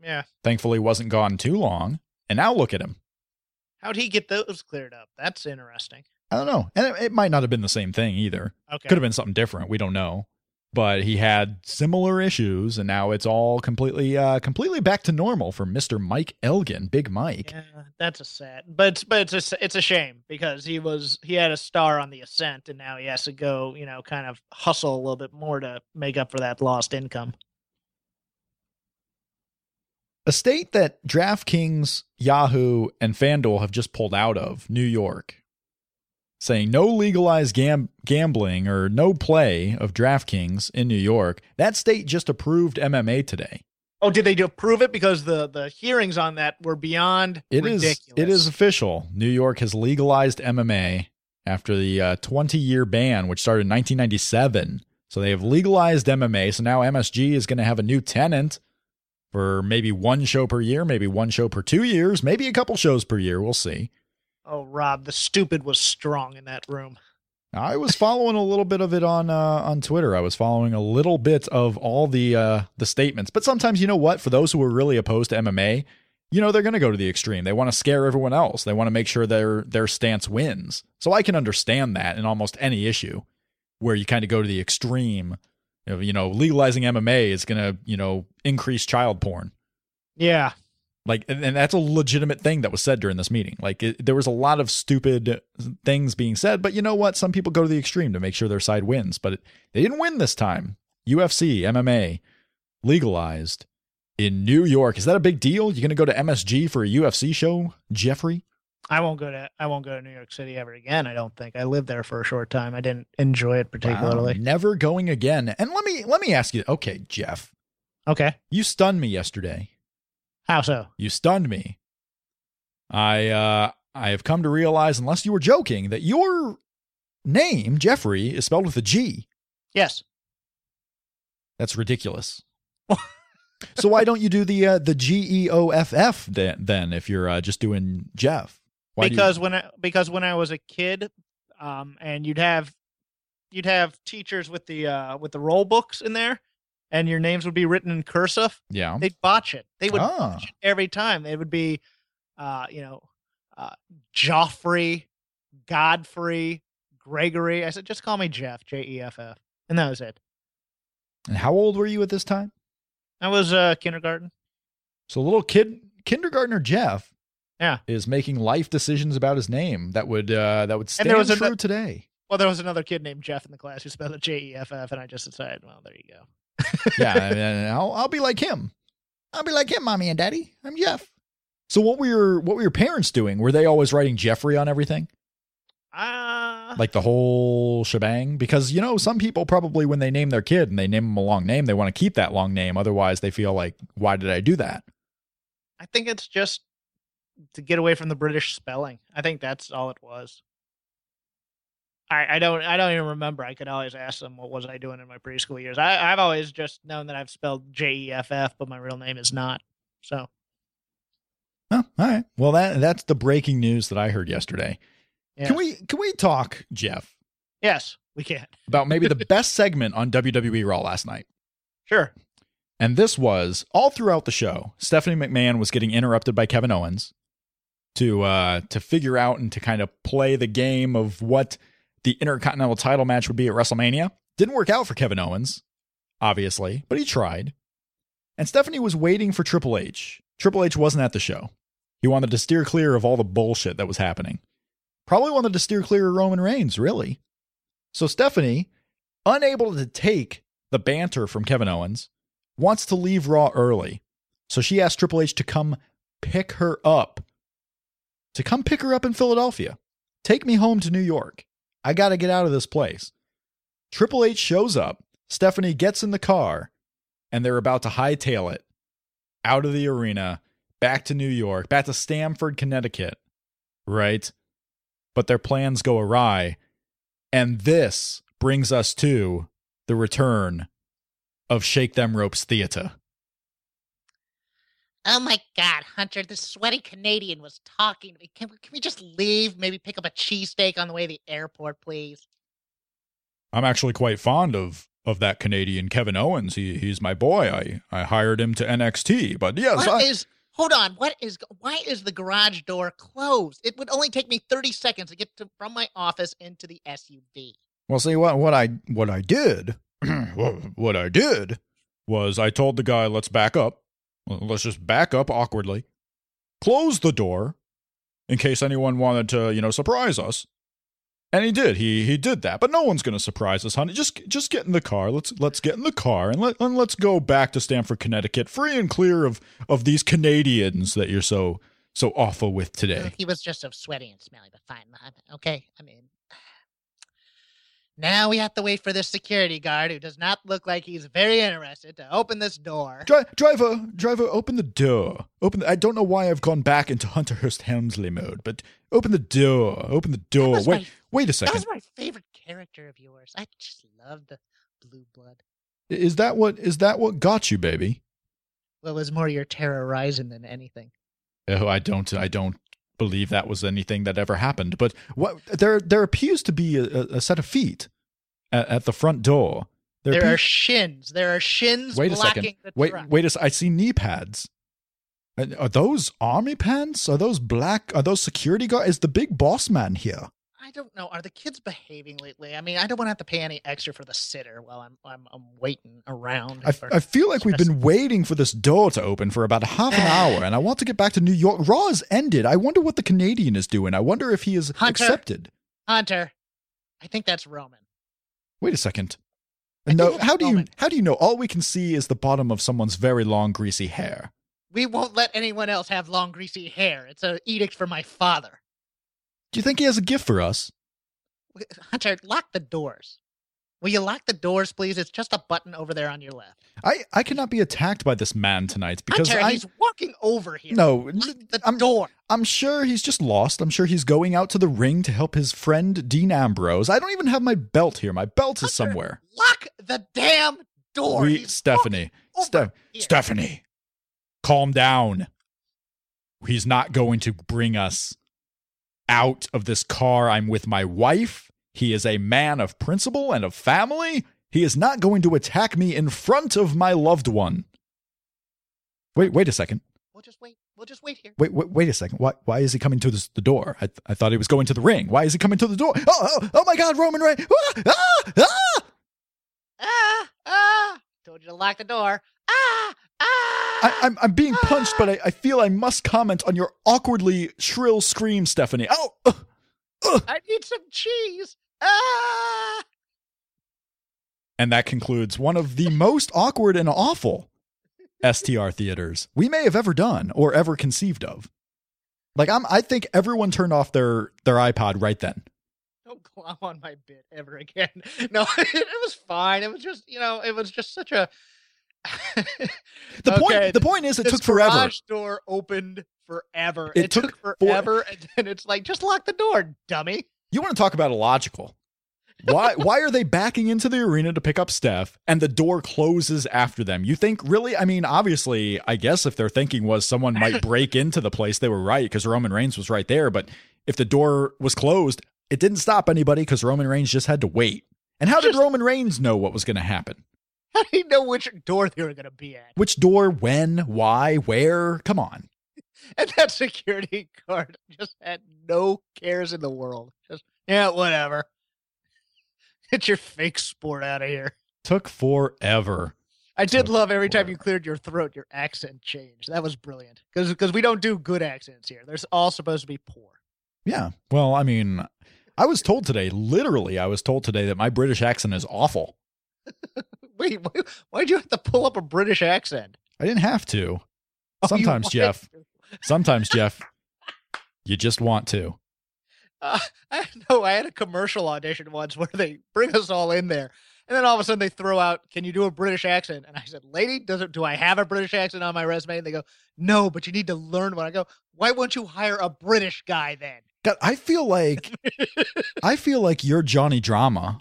Yeah. Thankfully, wasn't gone too long, and now look at him. How'd he get those cleared up? That's interesting. I don't know, and it, it might not have been the same thing either. Okay. Could have been something different. We don't know. But he had similar issues, and now it's all completely, uh, completely back to normal for Mister Mike Elgin, Big Mike. Yeah, that's a sad, but but it's a it's a shame because he was he had a star on the ascent, and now he has to go, you know, kind of hustle a little bit more to make up for that lost income. A state that DraftKings, Yahoo, and FanDuel have just pulled out of, New York, saying no legalized gam- gambling or no play of DraftKings in New York. That state just approved MMA today. Oh, did they approve it because the the hearings on that were beyond It is ridiculous? it is official. New York has legalized MMA after the uh, 20 year ban, which started in 1997. So they have legalized MMA. So now MSG is going to have a new tenant for maybe one show per year, maybe one show per two years, maybe a couple shows per year. We'll see. Oh, Rob, the stupid was strong in that room. I was following a little bit of it on uh, on Twitter. I was following a little bit of all the uh, the statements. But sometimes, you know what? For those who are really opposed to MMA, you know they're going to go to the extreme. They want to scare everyone else. They want to make sure their their stance wins. So I can understand that in almost any issue where you kind of go to the extreme. You know, legalizing MMA is going to you know increase child porn. Yeah, Like, and and that's a legitimate thing that was said during this meeting. Like, it, there was a lot of stupid things being said, but you know what? Some people go to the extreme to make sure their side wins, but it, they didn't win this time. UFC, MMA, legalized in New York. Is that a big deal? You're going to go to MSG for a UFC show, Jeffrey? I won't go to I won't go to New York City ever again. I don't think I lived there for a short time. I didn't enjoy it Wow, particularly. never going again. And let me let me ask you. Okay, Jeff, Okay, you stunned me yesterday. how so? You stunned me. I uh I have come to realize, unless you were joking, that your name, Jeffrey, is spelled with a G. Yes, That's ridiculous. so why don't you do the uh, the G E O F F then? Then if you're uh, just doing Jeff, why do you- because when I because when I was a kid, um, and you'd have you'd have teachers with the uh with the roll books in there, and your names would be written in cursive. Yeah. They'd botch it. They would Ah. botch it every time. It would be, uh, you know, uh, Joffrey, Godfrey, Gregory. I said, just call me Jeff, J E F F, and that was it. And how old were you at this time? I was uh kindergarten. So little kid kindergartner Jeff Yeah. is making life decisions about his name that would uh that would stand there was true ano- today. Well, there was another kid named Jeff in the class who spelled it J E F F, and I just decided, well, there you go. (laughs) yeah, and I'll I'll be like him. I'll be like him, mommy and daddy. I'm Jeff. So what were your what were your parents doing? Were they always writing Jeffrey on everything? Ah, Like the whole shebang? Because you know, some people probably when they name their kid and they name them a long name, they want to keep that long name. Otherwise, they feel like, why did I do that? I think it's just to get away from the British spelling. I think that's all it was. I, I don't I don't even remember. I could always ask them what was I doing in my preschool years. I, I've always just known that I've spelled J E F F, but my real name is not. So Oh, all right. Well, that that's the breaking news that I heard yesterday. yeah. Can we can we talk, Jeff, Yes, we can. (laughs) about maybe the best segment on WWE Raw last night? Sure. And this was all throughout the show. Stephanie McMahon was getting interrupted by Kevin Owens to uh to figure out and to kind of play the game of what the Intercontinental title match would be at WrestleMania. Didn't work out for Kevin Owens, obviously, but he tried. And Stephanie was waiting for Triple H. Triple H wasn't at the show. He wanted to steer clear of all the bullshit that was happening. Probably wanted to steer clear of Roman Reigns, really. So Stephanie, unable to take the banter from Kevin Owens, wants to leave Raw early. So she asked Triple H to come pick her up. To come pick her up in Philadelphia. Take me home to New York. I got to get out of this place. Triple H shows up. Stephanie gets in the car, and they're about to hightail it out of the arena, back to New York, back to Stamford, Connecticut. Right? But their plans go awry. And this brings us to the return of Shake Them Ropes Theater. Oh my God, Hunter, the sweaty Canadian was talking to me. Can, we- can we just leave? Maybe pick up a cheesesteak on the way to the airport, please? I'm actually quite fond of of that Canadian Kevin Owens. He he's my boy. I I hired him to NXT. But yes, What I, is? Hold on. What is? Why is the garage door closed? It would only take me thirty seconds to get to, from my office into the SUV. well, see what what I what I did, (clears throat) what I did was I told the guy, let's back up. Let's just back up awkwardly, close the door, in case anyone wanted to you know surprise us. And he did. He he did that. But no one's going to surprise us, honey. Just just get in the car. Let's let's get in the car and let and let's go back to Stamford, Connecticut, free and clear of of these Canadians that you're so so awful with today. He was just so sweaty and smelly, but fine. Okay, I mean, now we have to wait for this security guard who does not look like he's very interested to open this door. Dri- driver, driver, open the door. Open. The, I don't know why I've gone back into Hunter Hearst Helmsley mode, but open the door. Open the door. Wait, my- wait a second. That was my favorite character of yours. I just love the blue blood. Is that what is that what got you, baby? Well, it was more your terrorizing than anything. Oh, I don't. I don't believe that was anything that ever happened. But what there there appears to be a, a- a set of feet at, at the front door. There, appear- are shins. There are shins wait a second. Wait, truck. wait a s- I see knee pads. Are those army pants? Are those black? Are those security guards? Is the big boss man here? I don't know. Are the kids behaving lately? I mean, I don't want to have to pay any extra for the sitter while I'm I'm, I'm waiting around. I, I feel like we've been waiting for this door to open for about half an hour, (sighs) and I want to get back to New York. Raw has ended. I wonder what the Canadian is doing. I wonder if he is Hunter. accepted. Hunter. I think that's Roman. Wait a second. No, how do you how do you know? All we can see is the bottom of someone's very long, greasy hair. We won't let anyone else have long, greasy hair. It's an edict from my father. Do you think he has a gift for us? (laughs) Hunter, lock the doors. Will you lock the doors, please? It's just a button over there on your left. I I cannot be attacked by this man tonight because Hunter, I he's walking over here. no. Lock the I'm door. I'm sure he's just lost. I'm sure he's going out to the ring to help his friend Dean Ambrose. I don't even have my belt here. My belt is somewhere. Lock the damn door. We, He's Stephanie, Ste- Stephanie, calm down. He's not going to bring us out of this car. I'm with my wife. He is a man of principle and of family. He is not going to attack me in front of my loved one. Wait, wait a second. We'll just wait. We'll just wait here. Wait, wait, wait a second. Why, why is he coming to this, the door? I, I thought he was going to the ring. Why is he coming to the door? Oh, oh, oh my God, Roman Reigns! Ah, ah, ah! Ah, ah. Told you to lock the door. Ah. I, I'm, I'm being punched, but I, I feel I must comment on your awkwardly shrill scream, Stephanie. Oh, uh, uh. I need some cheese. Ah. And that concludes one of the most awkward and awful STR theaters we may have ever done or ever conceived of. Like I'm I think everyone turned off their their iPod right then. Don't glom on my bit ever again. (laughs) No, (laughs) it, was fine. It was just, you know, it was just such a. The Okay, point the point is it this took forever. garage door opened forever. It It, took took, for- forever, (laughs) and then it's like, just lock the door, dummy. You want to talk about illogical. Why (laughs) why are they backing into the arena to pick up Steph and the door closes after them? You think really? I mean, obviously, I guess if their thinking was someone might break (laughs) into the place, they were right because Roman Reigns was right there. But if the door was closed, it didn't stop anybody because Roman Reigns just had to wait. And how did Roman Reigns know what was going to happen? How do you know which door they were going to be at? Which door, when, why, where? Come on. (laughs) And that security guard just had no cares in the world. Just, yeah, whatever. (laughs) Get your fake sport out of here. Took forever. I did Took love every time you cleared your throat, your accent changed. That was brilliant. Because we don't do good accents here. They're all supposed to be poor. Yeah. Well, I mean, I was told today, literally, I was told today that my British accent is awful. (laughs) Wait, why, why'd you have to pull up a British accent? I didn't have to. Oh, Sometimes, Jeff. to. Sometimes, Jeff, (laughs) you just want to. Uh, I know. I had a commercial audition once where they bring us all in there, and then all of a sudden they throw out, "Can you do a British accent?" And I said, "Lady, does it? Do I have a British accent on my resume?" And they go, "No, but you need to learn one." I go, "Why won't you hire a British guy then?" God, I feel like (laughs) I feel like you're Johnny Drama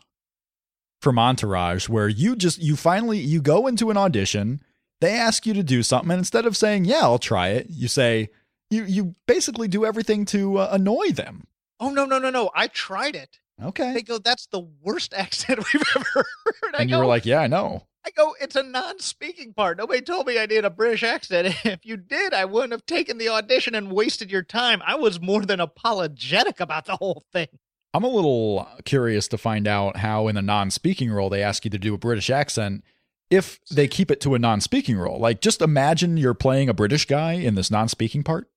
from Entourage, where you just you finally you go into an audition, they ask you to do something, and instead of saying "Yeah, I'll try it," you say you you basically do everything to uh, annoy them. Oh no, no, no, no! I tried it. Okay, They go, "That's the worst (laughs) accent we've ever heard." I and you go, were like, "Yeah, I know." I go, it's a non-speaking part. Nobody told me I did a British accent. (laughs) If you did, I wouldn't have taken the audition and wasted your time. I was more than apologetic about the whole thing. I'm a little curious to find out how, in a non speaking role, they ask you to do a British accent if they keep it to a non speaking role. Like, just imagine you're playing a British guy in this non speaking part.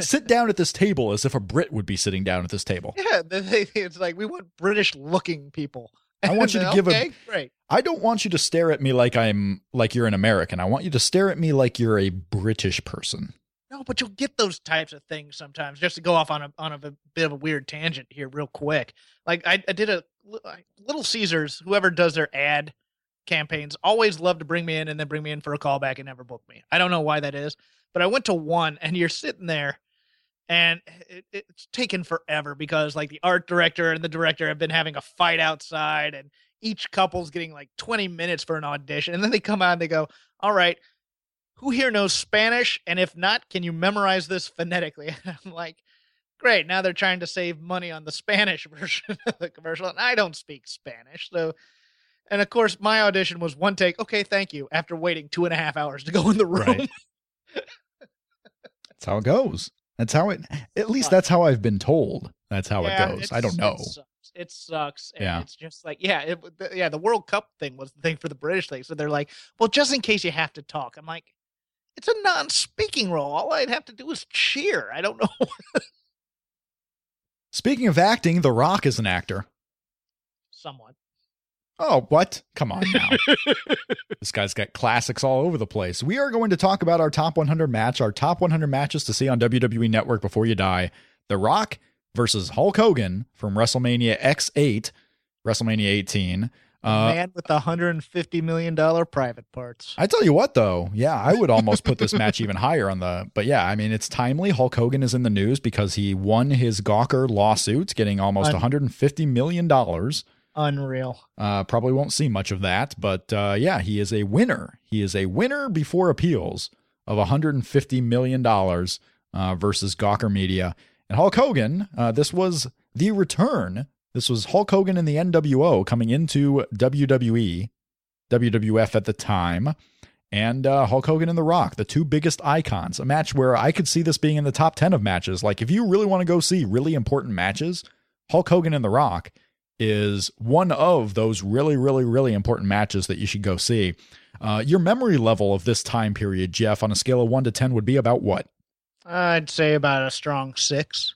Sit down at this table as if a Brit would be sitting down at this table. Yeah, (laughs) it's like we want British-looking people. I want you to (laughs) give a- okay, great. I don't want you to stare at me like I'm like you're an American. I want you to stare at me like you're a British person. No, but you'll get those types of things sometimes. Just to go off on a on a bit of a weird tangent here, real quick. Like I, I did a Little Caesars. Whoever does their ad campaigns always love to bring me in and then bring me in for a callback and never book me. I don't know why that is, but I went to one and you're sitting there. And it, it's taken forever because, like, the art director and the director have been having a fight outside, and each couple's getting like 20 minutes for an audition. And then they come out and they go, All right, who here knows Spanish? And if not, can you memorize this phonetically? And (laughs) I'm like, great. Now they're trying to save money on the Spanish (laughs) version of the commercial. And I don't speak Spanish. So, and of course, my audition was one take. Okay, thank you. After waiting two and a half hours to go in the room. Right. That's how it goes. That's how it. At least that's how I've been told. That's how Yeah, it goes. I don't know. It sucks. It sucks. And Yeah. It's just like, yeah, it, yeah, the World Cup thing was the thing for the British thing. So they're like, well, just in case you have to talk. I'm like, it's a non speaking role. All I'd have to do is cheer. I don't (laughs) know. Speaking of acting, The Rock is an actor. Somewhat. Oh, what? Come on now. (laughs) this guy's got classics all over the place. We are going to talk about our top 100 match, our top 100 matches to see on WWE Network before you die. The Rock versus Hulk Hogan from WrestleMania X8, WrestleMania 18. Uh, man with the 150 million dollar private parts. I tell you what, though, yeah, I would almost put this match even higher on the. But yeah, I mean, it's timely. Hulk Hogan is in the news because he won his Gawker lawsuit, getting almost Un- 150 million dollars. Unreal. Uh, probably won't see much of that, but uh, yeah, he is a winner. He is a winner before appeals of 150 million dollars uh, versus Gawker Media and Hulk Hogan. Uh, this was the return This was Hulk Hogan and the NWO coming into WWE, WWF at the time, and uh, Hulk Hogan and The Rock, the two biggest icons. A match where I could see this being in the top 10 of matches. Like, if you really want to go see really important matches, Hulk Hogan and The Rock is one of those really, really, really important matches that you should go see. Uh, your memory level of this time period, Jeff, on a scale of 1 to 10 would be about what? I'd say about a strong six.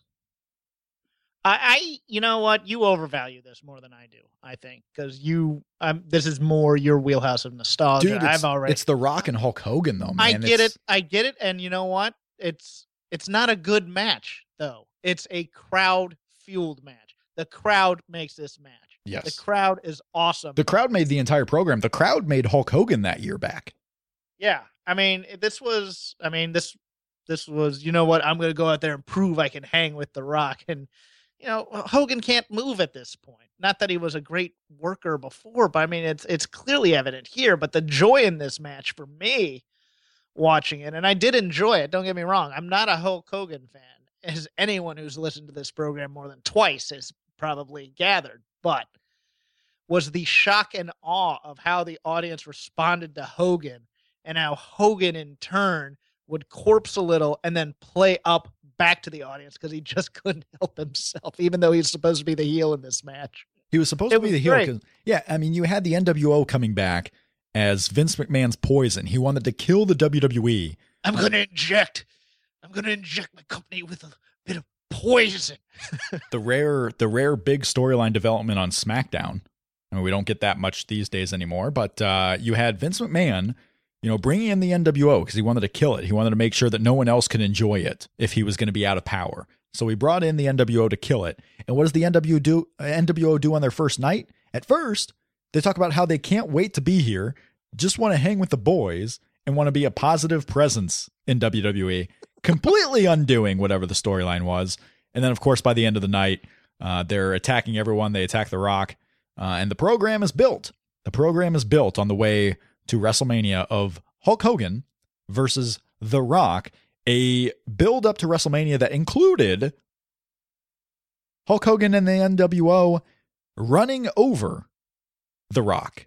I, I you know what? You overvalue this more than I do. I think because you, um, this is more your wheelhouse of nostalgia. Dude, I've already. it's The Rock and Hulk Hogan, though. Man. I get It's- it. I get it. And you know what? It's it's not a good match though. It's a crowd fueled match. The crowd makes this match. Yes. The crowd is awesome. The crowd made the entire program. The crowd made Hulk Hogan that year back. Yeah, I mean, this was, I mean, this, this was, you know what? I'm going to go out there and prove I can hang with The Rock, and you know, uh, Hogan can't move at this point. Not that he was a great worker before, but I mean, it's it's clearly evident here. But the joy in this match for me, watching it, and I did enjoy it. Don't get me wrong. I'm not a Hulk Hogan fan, as anyone who's listened to this program more than twice has probably gathered, but was the shock and awe of how the audience responded to Hogan and how Hogan in turn would corpse a little and then play up back to the audience because he just (laughs) couldn't help himself, even though he's supposed to be the heel in this match. He was supposed It to be the heel. great. 'cause- Yeah, I mean, you had the NWO coming back as Vince McMahon's poison. He wanted to kill the WWE. I'm going to inject, I'm going to inject my company with a bit of poison. (laughs) The rare, the rare big storyline development on SmackDown. I mean, we don't get that much these days anymore. But uh, you had Vince McMahon, you know, bringing in the NWO because he wanted to kill it. He wanted to make sure that no one else could enjoy it if he was going to be out of power. So he brought in the NWO to kill it. And what does the NWO do? NWO do on their first night? At first, they talk about how they can't wait to be here, just want to hang with the boys, and want to be a positive presence in WWE, completely undoing whatever the storyline was. And then, of course, by the end of the night, uh, they're attacking everyone. They attack The Rock, uh, and the program is built. The program is built on the way to WrestleMania of Hulk Hogan versus The Rock, a build up to WrestleMania that included Hulk Hogan and the NWO running over The Rock.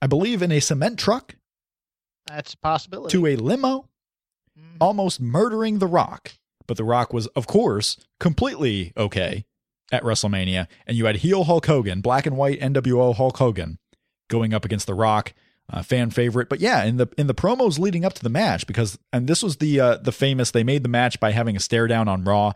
I believe in a cement truck That's a possibility. to a limo, Mhm. almost murdering The Rock. But The Rock was, of course, completely okay at WrestleMania. And you had heel Hulk Hogan, black and white NWO Hulk Hogan, going up against The Rock, uh, fan favorite. But yeah, in the in the promos leading up to the match, because and this was the uh, the famous they made the match by having a stare down on Raw,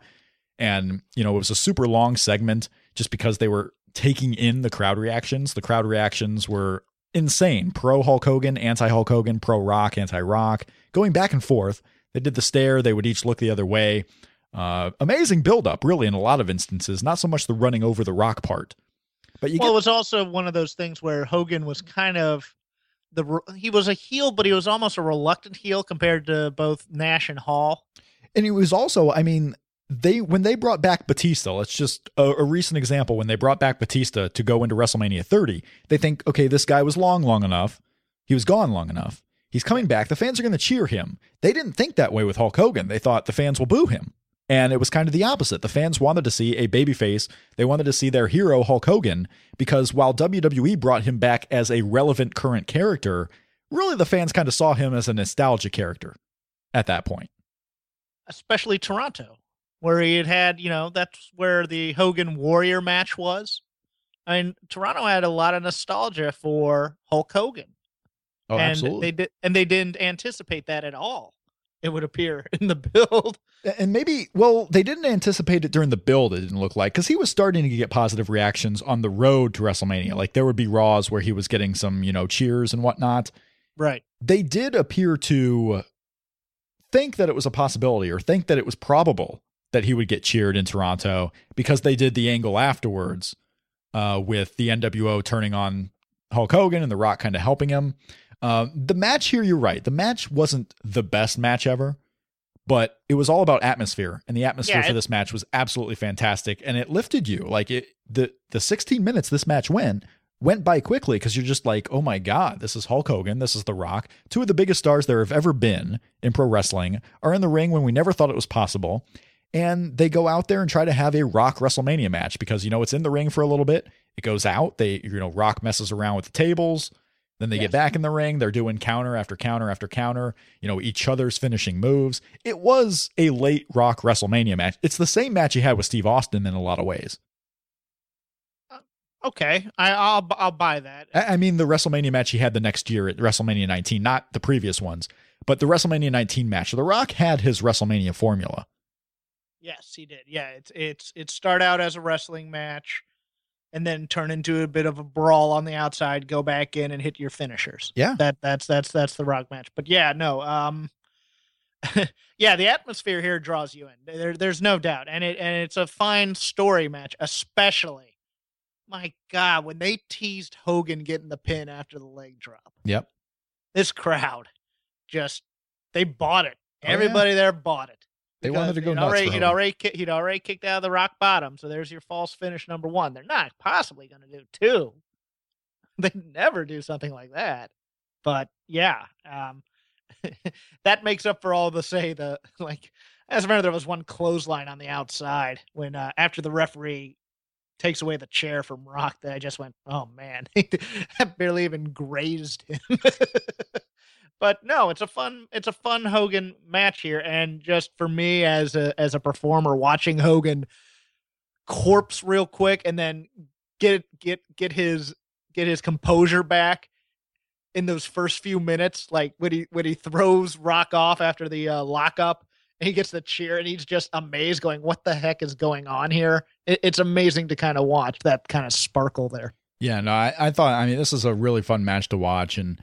and you know it was a super long segment just because they were taking in the crowd reactions. The crowd reactions were insane. Pro Hulk Hogan, anti Hulk Hogan, pro Rock, anti Rock, going back and forth. They did the stare. They would each look the other way. Uh, amazing build up, really, in a lot of instances. Not so much the running over the rock part, but you well, it was also one of those things where Hogan was kind of the he was a heel, but he was almost a reluctant heel compared to both Nash and Hall. and it was also, I mean, they when they brought back Batista, let's just a, a recent example when they brought back Batista to go into WrestleMania 30, they think, okay, this guy was long long enough, he was gone long enough, he's coming back, the fans are going to cheer him. They didn't think that way with Hulk Hogan. They thought the fans will boo him. And it was kind of the opposite. The fans wanted to see a babyface. They wanted to see their hero, Hulk Hogan, because while WWE brought him back as a relevant current character, really the fans kind of saw him as a nostalgia character at that point. especially Toronto, where he had had, you know, that's where the Hogan Warrior match was. I mean, Toronto had a lot of nostalgia for Hulk Hogan, Oh, and they did, and they didn't anticipate that at all. It would appear (laughs) in the build. And maybe, well, they didn't anticipate it during the build, it didn't look like, because he was starting to get positive reactions on the road to WrestleMania. Like there would be Raws where he was getting some, you know, cheers and whatnot. Right. They did appear to think that it was a possibility or think that it was probable that he would get cheered in Toronto because they did the angle afterwards uh, with the NWO turning on Hulk Hogan and The Rock kind of helping him. Uh, the match here, you're right. The match wasn't the best match ever, but it was all about atmosphere, and the atmosphere Yeah, for it- this match was absolutely fantastic, and it lifted you. Like it, the the 16 minutes this match went went by quickly because you're just like, oh my god, this is Hulk Hogan, this is The Rock, two of the biggest stars there have ever been in pro wrestling are in the ring when we never thought it was possible. and they go out there and try to have a Rock WrestleMania match because you know it's in the ring for a little bit. It goes out. They you know Rock messes around with the tables. Then they Yes. get back in the ring. They're doing counter after counter after counter. You know each other's finishing moves. It was a late Rock WrestleMania match. It's the same match he had with Steve Austin in a lot of ways. Uh, okay, I, I'll I'll buy that. I I mean, the WrestleMania match he had the next year at WrestleMania 19, not the previous ones, but the WrestleMania 19 match. The Rock had his WrestleMania formula. Yes, he did. Yeah, it's it's it start out as a wrestling match, and then turn into a bit of a brawl on the outside. Go back in and hit your finishers. Yeah. that that's that's that's the Rock match. But yeah, no, um, (laughs) yeah, the atmosphere here draws you in. There, there's no doubt, and it and it's a fine story match, especially. My God, when they teased Hogan getting the pin after the leg drop, Yep. this crowd just they bought it. Oh, yeah. Everybody there bought it. They wanted to go he'd nuts. Already, he'd already ki- he'd already kicked out of the rock bottom, so there's your false finish number one. They're not possibly going to do two. (laughs) They never do something like that. But yeah, um, (laughs) that makes up for all the say the (laughs) like. I just remember there was one clothesline on the outside when uh, after the referee takes away the chair from Rock that I just went, oh man, that barely even grazed him. But no, it's a fun it's a fun Hogan match here, and just for me as a as a performer, watching Hogan corpse real quick and then get get get his get his composure back in those first few minutes, like when he when he throws Rock off after the uh, lockup. And he gets the cheer and he's just amazed, going, What the heck is going on here? It, it's amazing to kind of watch that kind of sparkle there. Yeah, no, I, I thought, I mean, this is a really fun match to watch. And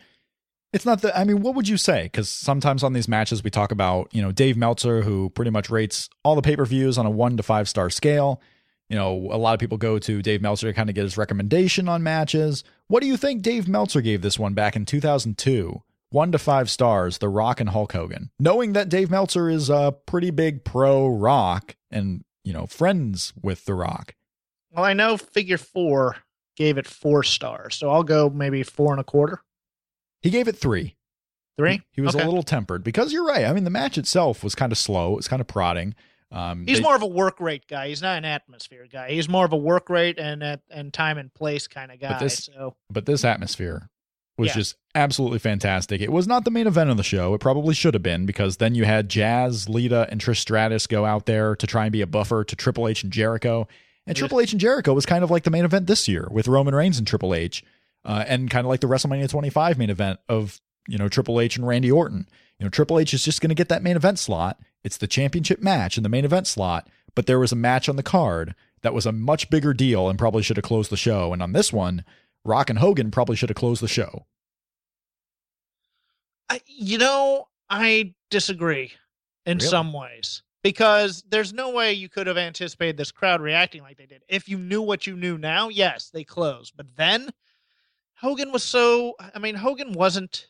it's not the, I mean, what would you say? Because sometimes on these matches, we talk about, you know, Dave Meltzer, who pretty much rates all the pay per views on a one to five star scale. You know, a lot of people go to Dave Meltzer to kind of get his recommendation on matches. What do you think Dave Meltzer gave this one back in 2002? One to five stars, The Rock and Hulk Hogan. Knowing that Dave Meltzer is a pretty big pro Rock and, you know, friends with The Rock. Well, I know Figure Four gave it four stars, so I'll go maybe four and a quarter, He gave it three. three. He was Okay. a little tempered because you're right. I mean, the match itself was kind of slow. It's kind of prodding. Um, He's they- more of a work rate guy. He's not an atmosphere guy. He's more of a work rate and at and time and place kind of guy. this- so but this atmosphere was Yeah. just absolutely fantastic. It was not the main event of the show. It probably should have been because then you had Jazz, Lita, and Trish Stratus go out there to try and be a buffer to Triple H and Jericho. And. Triple H and Jericho was kind of like the main event this year with Roman Reigns and Triple H, uh, and kind of like the WrestleMania 25 main event of you know Triple H and Randy Orton. You know Triple H is just going to get that main event slot. It's the championship match in the main event slot, but there was a match on the card that was a much bigger deal and probably should have closed the show. And on this one, Rock and Hogan probably should have closed the show. I, you know, I disagree in Really? some ways because there's no way you could have anticipated this crowd reacting like they did. If you knew what you knew now, yes, they closed. But then Hogan was so, I mean, Hogan wasn't,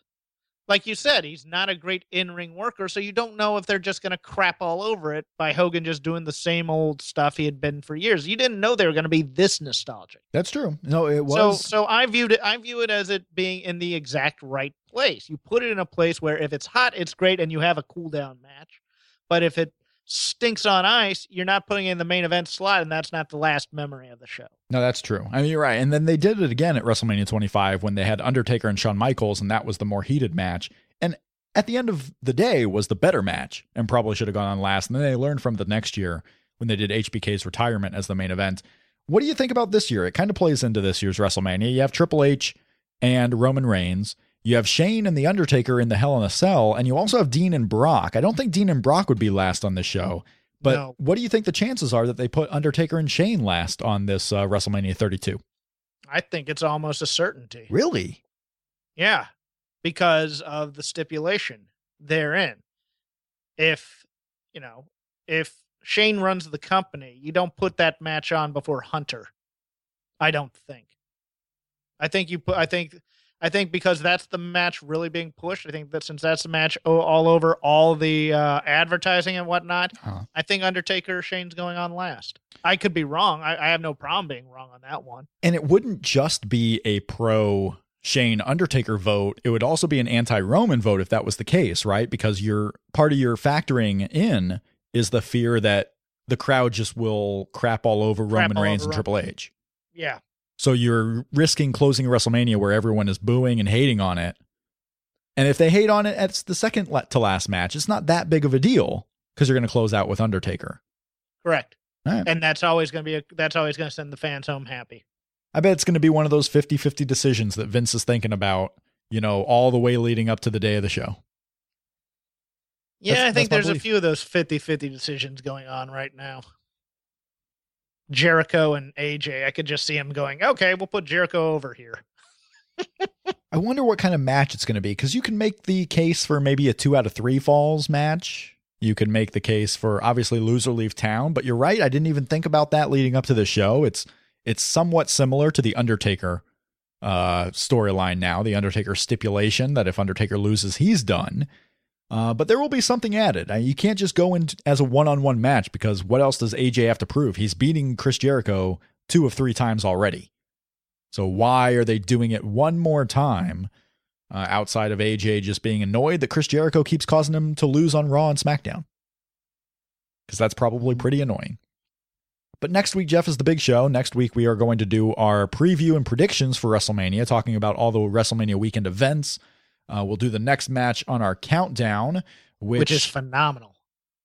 like you said, he's not a great in ring worker. So you don't know if they're just going to crap all over it by Hogan just doing the same old stuff he had been for years. You didn't know they were going to be this nostalgic. That's true. No, it So was. so I viewed it I view it as it being in the exact right place. You put it in a place where if it's hot, it's great and you have a cool down match. But if it stinks on ice, you're not putting in the main event slot and that's not the last memory of the show. no, that's true. I mean, you're right. And then they did it again at WrestleMania 25 when they had Undertaker and Shawn Michaels, and that was the more heated match. And at the end of the day, was the better match, and probably should have gone on last. And then they learned from the next year when they did HBK's retirement as the main event. What do you think about this year? It kind of plays into this year's WrestleMania. You have Triple H and Roman Reigns. You have Shane and The Undertaker in the Hell in a Cell, and you also have Dean and Brock. I don't think Dean and Brock would be last on this show. But No. what do you think the chances are that they put Undertaker and Shane last on this uh, WrestleMania 32? I think it's almost a certainty. Really? Yeah. Because of the stipulation therein. If you know, if Shane runs the company, you don't put that match on before Hunter. I don't think. I think you put. I think. I think because that's the match really being pushed. I think that since that's the match all over all the uh, advertising and whatnot, Huh. I think Undertaker Shane's going on last. I could be wrong. I, I have no problem being wrong on that one. And it wouldn't just be a pro Shane Undertaker vote. It would also be an anti Roman vote if that was the case, right? Because your part of your factoring in is the fear that the crowd just will crap all over Crap Roman all Reigns over and Triple H. Yeah. So you're risking closing WrestleMania where everyone is booing and hating on it. And if they hate on it at the second to last match, it's not that big of a deal because you're going to close out with Undertaker. Correct. Right. And that's always going to be a, that's always going to send the fans home happy. I bet it's going to be one of those 50 50 decisions that Vince is thinking about, you know, all the way leading up to the day of the show. Yeah, That's- I think there's a few of those 50-50 decisions going on right now. Jericho and AJ, I could just see him going, "Okay, we'll put Jericho over here." (laughs) I wonder what kind of match it's going to be because you can make the case for maybe a two out of three falls match. You can make the case for obviously loser leave town, but you're right. I didn't even think about that leading up to the show. It's it's somewhat similar to the Undertaker uh, storyline now. The Undertaker stipulation that if Undertaker loses, he's done. Uh, but there will be something added. You can't just go in as a one-on-one match because what else does AJ have to prove? He's beating Chris Jericho two of three times already. So why are they doing it one more time uh, outside of AJ just being annoyed that Chris Jericho keeps causing him to lose on Raw and SmackDown? Because that's probably pretty annoying. But next week, Jeff, is the big show. Next week, we are going to do our preview and predictions for WrestleMania, talking about all the WrestleMania weekend events. Uh, we'll do the next match on our countdown, which, which, is phenomenal.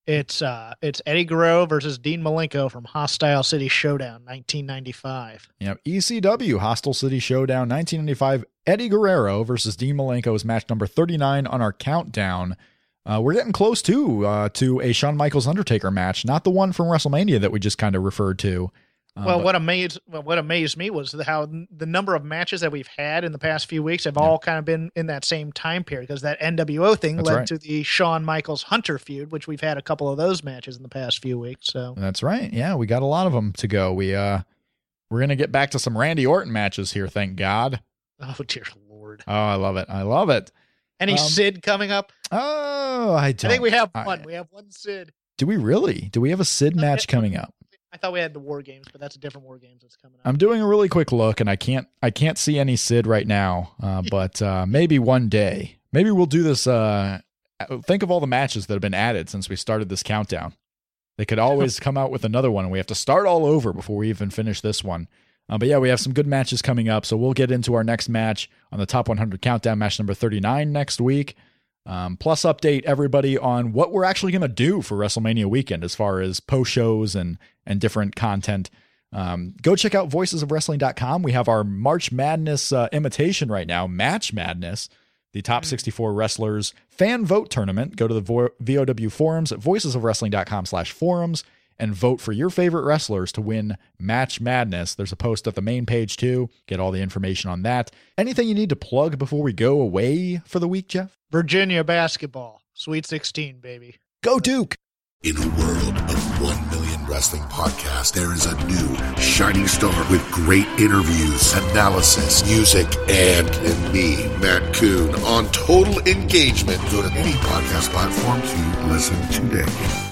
It's uh it's Eddie Guerrero versus Dean Malenko from Hostile City Showdown 1995. Yeah, ECW Hostile City Showdown 1995. Eddie Guerrero versus Dean Malenko is match number 39 on our countdown. Uh, we're getting close too uh, to a Shawn Michaels Undertaker match, not the one from WrestleMania that we just kind of referred to. Uh, well, but- what amazed well, what amazed me was the- how the number of matches that we've had in the past few weeks have all kind of been in that same time period because that NWO thing That's led right. to the Shawn Michaels Hunter feud, which we've had a couple of those matches in the past few weeks. So That's right. Yeah, we got a lot of them to go. We uh, we're gonna get back to some Randy Orton matches here. Thank God. (laughs) oh dear lord, Oh, I love it. I love it. any Um, Sid coming up? Oh, I don't. I think we have I- one. we have one Sid. Do we really? Do we have a Sid match coming up? I thought we had the War Games, but that's a different War Games that's coming up. I'm doing a really quick look, and I can't I can't see any Sid right now. Uh, (laughs) but uh, maybe one day, maybe we'll do this. Uh, think of all the matches that have been added since we started this countdown. They could always (laughs) come out with another one, and we have to start all over before we even finish this one. Uh, but yeah, we have some good matches coming up, so we'll get into our next match on the top 100 countdown, match number 39 next week. Um, plus, update everybody on what we're actually going to do for WrestleMania weekend as far as post shows and and different content. Um, go check out voicesofwrestling.com. We have our March Madness uh, imitation right now, Match Madness, the top 64 wrestlers fan vote tournament. Go to the vo- VOW forums at voicesofwrestling.com slash forums and vote for your favorite wrestlers to win Match Madness. There's a post at the main page too. Get all the information on that. Anything you need to plug before we go away for the week, Jeff? Virginia basketball, Sweet 16, baby. Go Duke! In a world of 1 million wrestling podcasts, there is a new shining star with great interviews, analysis, music, and, and me, Matt Coon, on total engagement. Go to any podcast platform to listen today.